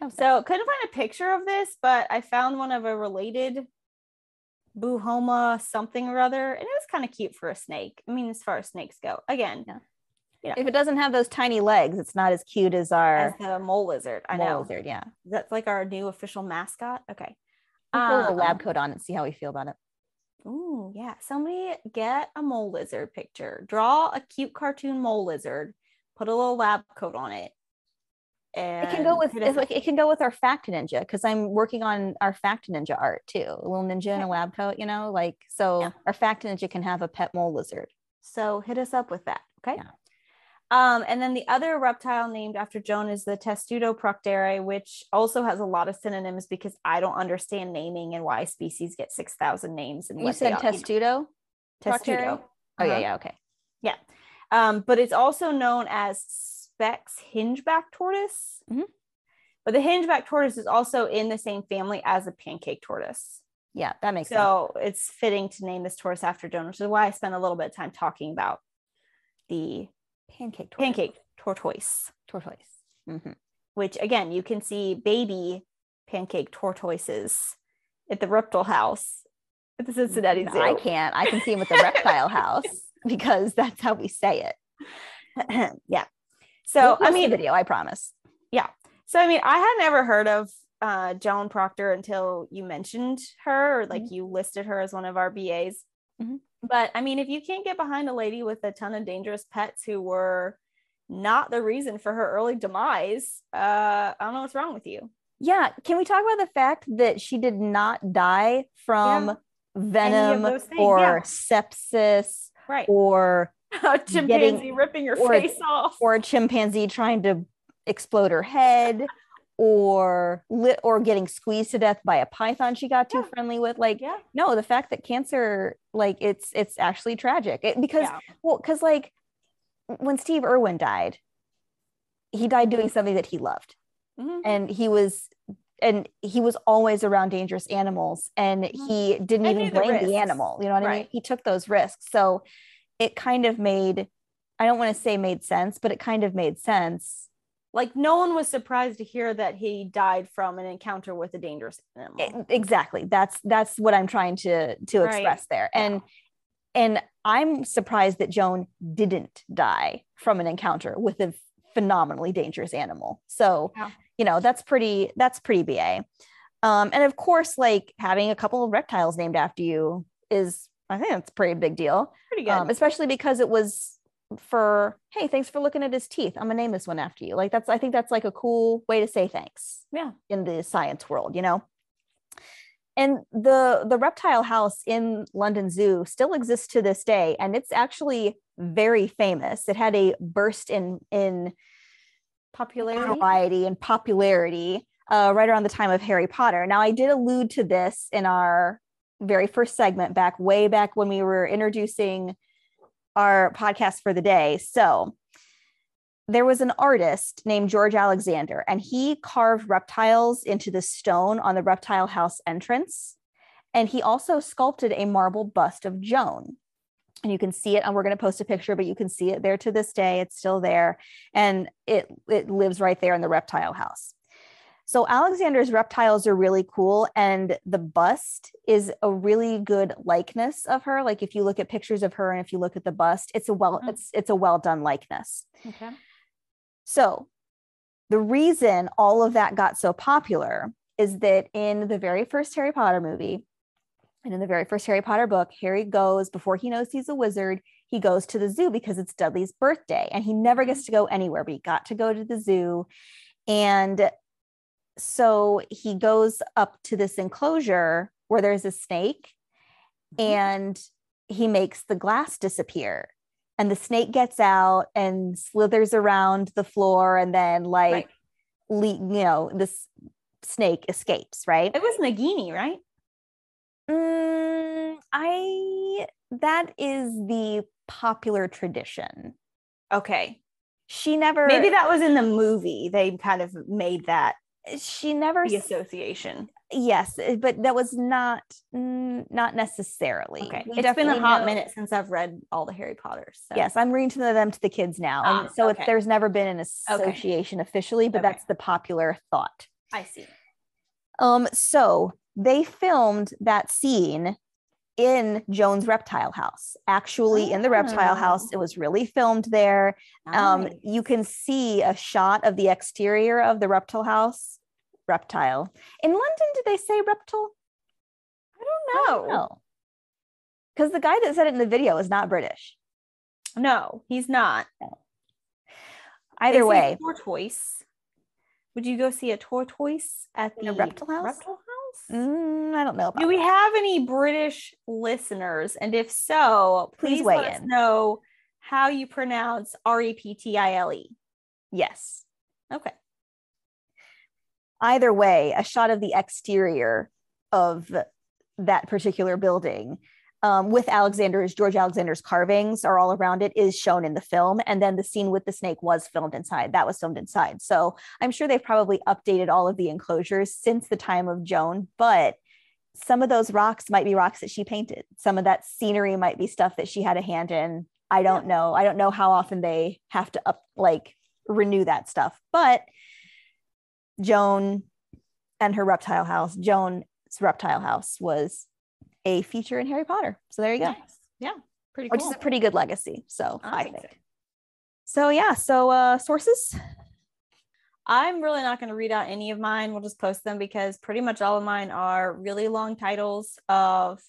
Was So couldn't find a picture of this, but I found one of a related Buhoma something or other, and it was kind of cute for a snake. I mean, as far as snakes go, again, nice. if it doesn't have those tiny legs, it's not as cute as our as the mole lizard. I mole know lizard. Yeah, that's like our new official mascot. Okay. We'll put a Um, lab coat on and see how we feel about it. Ooh, yeah. Somebody get a mole lizard picture. Draw a cute cartoon mole lizard. Put a little lab coat on it and it can go with it's like it can go with our fact ninja because I'm working on our fact ninja art too. A little ninja in a lab coat, you know, like so Yeah. our fact ninja can have a pet mole lizard. So hit us up with that. Okay. Yeah. Um, and then the other reptile named after Joan is the Testudo proctere, which also has a lot of synonyms because I don't understand naming and why species get 6,000 names. And You said are. testudo? Testudo. Oh yeah, Uh-huh. yeah, okay. Yeah. Um, but it's also known as Speke's hingeback tortoise. Mhm. But the hingeback tortoise is also in the same family as the pancake tortoise. Yeah, that makes sense. So it's fitting to name this tortoise after Joan, which is why I spent a little bit of time talking about the Pancake tortoise. pancake tortoise, tortoise. Mhm. which again, you can see baby pancake tortoises at the reptile house at the Cincinnati Zoo. I can't. I can see them at the reptile (laughs) house because that's how we say it. (clears throat) yeah. So We'll I mean, video, I promise. Yeah. So I mean, I had never heard of uh, Joan Procter until you mentioned her, or like Mhm. you listed her as one of our BAs. Mhm. But I mean, if you can't get behind a lady with a ton of dangerous pets who were not the reason for her early demise, uh, I don't know what's wrong with you. Yeah, can we talk about the fact that she did not die from Yeah. venom or yeah. sepsis Right. or (laughs) A chimpanzee ripping your or- face off. or a chimpanzee trying to explode her head or lit or getting squeezed to death by a python she got too Yeah. friendly with like yeah. no the fact that cancer like it's it's actually tragic It- because Yeah. well because like when steve irwin died he died doing something that he loved Mhm. and he was and he was always around dangerous animals and Mhm. he didn't I even knew the blame the animal you know what i mean he took those risks so it kind of made i don't want to say made sense but it kind of made sense Like no one was surprised to hear that he died from an encounter with a dangerous animal. E- exactly that's that's what i'm trying to to Right. express there Yeah. and and i'm surprised that joan didn't die from an encounter with a phenomenally dangerous animal so Yeah. you know that's pretty that's pretty ba um and of course like having a couple of reptiles named after you is i think that's a pretty big deal Pretty good. um, especially because it was for hey thanks for looking at his teeth i'm gonna name this one after you like that's i think that's like a cool way to say thanks yeah. in the science world you know and the the reptile house in london zoo still exists to this day and it's actually very famous it had a burst in in Popularity. notoriety and popularity uh, right around the time of harry potter now i did allude to this in our very first segment back way back when we were introducing our podcast for the day so there was an artist named George Alexander, and he carved reptiles into the stone on the reptile house entrance. And he also sculpted a marble bust of Joan. And you can see it, and we're going to post a picture, but you can see it there to this day. It's still there, and it it lives right there in the reptile house. So Alexander's reptiles are really cool, and the bust is a really good likeness of her. Like if you look at pictures of her, and if you look at the bust, it's a well Mhm. it's it's a well done likeness. Okay. So, the reason all of that got so popular is that in the very first Harry Potter movie and in the very first Harry Potter book, Harry goes, before he knows he's a wizard, he goes to the zoo because it's Dudley's birthday and he never gets to go anywhere, but he got to go to the zoo. And so he goes up to this enclosure where there's a snake Mhm. and he makes the glass disappear and the snake gets out and slithers around the floor and then like Right. le- you know this snake escapes right It was Nagini, right? Mm, i that is the popular tradition Okay. she never Maybe that was in the movie. They kind of made that she never the association. yes eh, but that was not not necessarily Okay. We It's been a hot know- minute since I've read all the Harry Potters. So. Yes, I'm reading to them to the kids now. and Ah, so okay. it's, there's never been an association officially, but Okay. that's the popular thought. I see. Um, so they filmed that scene in Joan's reptile house. Actually, in the reptile house, Oh. it was really filmed there. Um, you can see a shot of the exterior of the reptile house. Reptile. In London, did they say reptile? I don't know. Because the guy that said it in the video is not British. No, he's not. They Either say way, tortoise. would you go see a tortoise at the reptile house? reptile house? Mm, I don't know about Do we that. have any British listeners? And if so, Please please, weigh let us know how you pronounce R E P T I L E. Yes. Okay. Either way, a shot of the exterior of that particular building um, with Alexander's George Alexander's carvings are all around it is shown in the film, and then the scene with the snake was filmed inside. That was filmed inside. So I'm sure they've probably updated all of the enclosures since the time of Joan, but some of those rocks might be rocks that she painted. Some of that scenery might be stuff that she had a hand in. I don't know. I don't know how often they have to up like renew that stuff, but Joan and her reptile house, Joan's reptile house was a feature in Harry Potter. So there you go. Nice. Yeah. Pretty Which cool. is a pretty good legacy. So I I, think think. so. So yeah, so uh sources. I'm really not going to read out any of mine. We'll just post them because pretty much all of mine are really long titles of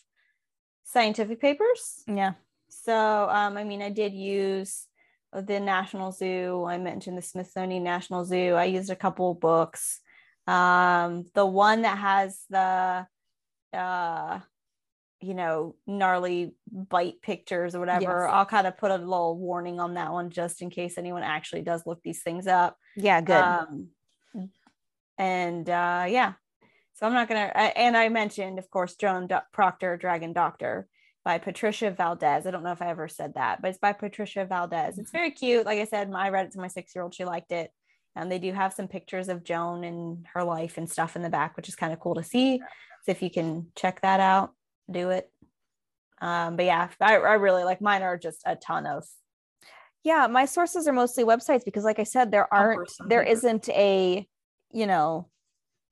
scientific papers. Yeah. So, um, I mean, I did use the National Zoo. I mentioned the Smithsonian National Zoo. I used a couple books. Um, the one that has the, uh, you know, gnarly bite pictures or whatever, Yes. I'll kind of put a little warning on that one just in case anyone actually does look these things up. Yeah, good. Um, and uh, yeah, so I'm not gonna. And I mentioned, of course, Joan Do- Procter, Dragon Doctor, by Patricia Valdez. I don't know if I ever said that, but it's by Patricia Valdez. It's very cute. Like I said, I read it to my six year old. She liked it. And they do have some pictures of Joan and her life and stuff in the back, which is kind of cool to see. So if you can check that out, do it. Um, but yeah, I, I really like mine are just a ton of yeah, my sources are mostly websites because like I said, there aren't there isn't a, you know,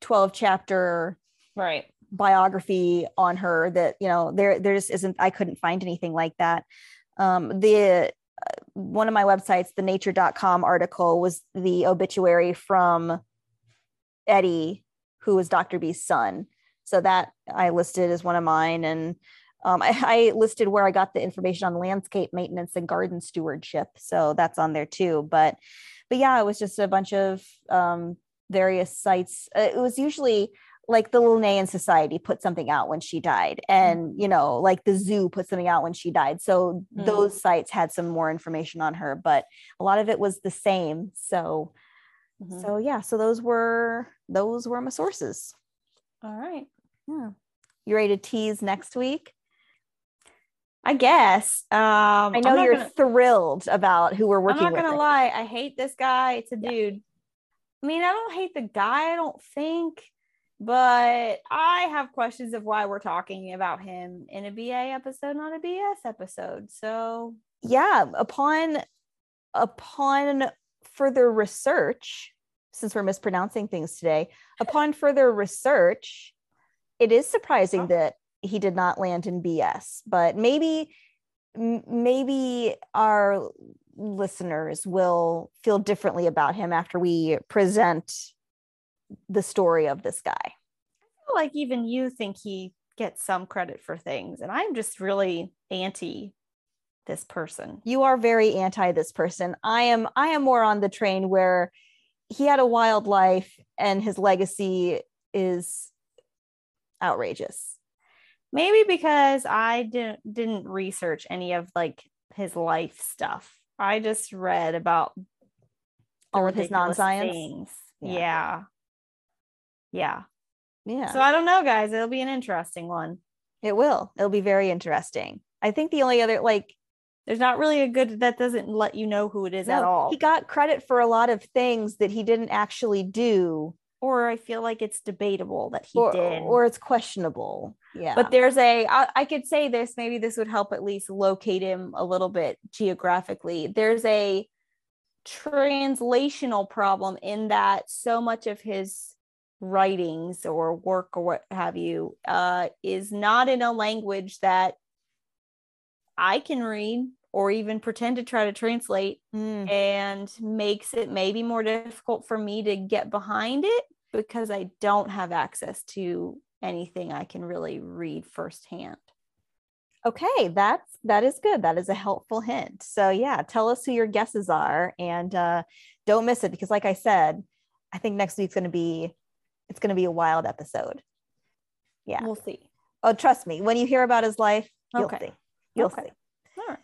12 chapter right. biography on her that you know there there just isn't i couldn't find anything like that um the uh, one of my websites the nature.com article was the obituary from eddie who was dr b's son so that i listed as one of mine and um, (laughs) I, I listed where i got the information on landscape maintenance and garden stewardship so that's on there too but but yeah it was just a bunch of um, various sites Uh, it was usually like the Linnean Society put something out when she died, and you know, like the zoo put something out when she died. So Mm. those sites had some more information on her, but a lot of it was the same. So, Mhm. so yeah, so those were those were my sources. All right. Yeah, you ready to tease next week? I guess. Um, I know you're gonna- thrilled about who we're working with. I'm not gonna lie. I hate this guy. It's a dude. I mean, I don't hate the guy. I don't think, but I have questions of why we're talking about him in a BA episode, not a BS episode. So yeah upon upon further research since we're mispronouncing things today upon further research it is surprising Oh. that he did not land in bs but maybe maybe our listeners will feel differently about him after we present the story of this guy I feel like even you think he gets some credit for things, and I'm just really anti this person. you are very anti this person i am i am more on the train where he had a wild life and his legacy is outrageous Maybe because I didn't didn't research any of like his life stuff. I just read about the all of his non-science things. Yeah. Yeah. yeah. yeah So I don't know, guys. It'll be an interesting one. it will it'll be very interesting i think the only other like There's not really a good that doesn't let you know who it is at all. he got credit for a lot of things that he didn't actually do or I feel like it's debatable that he or, did. or it's questionable. Yeah. But there's a I, I could say this maybe this would help at least locate him a little bit geographically. There's a translational problem in that so much of his writings or work or what have you uh, is not in a language that i can read or even pretend to try to translate Mm, and makes it maybe more difficult for me to get behind it because I don't have access to anything I can really read firsthand. okay that's that is good that is a helpful hint so yeah tell us who your guesses are and uh don't miss it because like i said I think next week's going to be it's going to be a wild episode. Yeah. We'll see. Oh, trust me. When you hear about his life, you'll Okay. see. You'll Okay. see. All right.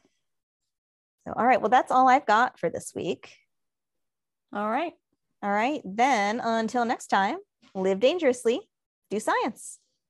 So, all right. Well, that's all I've got for this week. All right. All right. Then until next time, live dangerously, do science.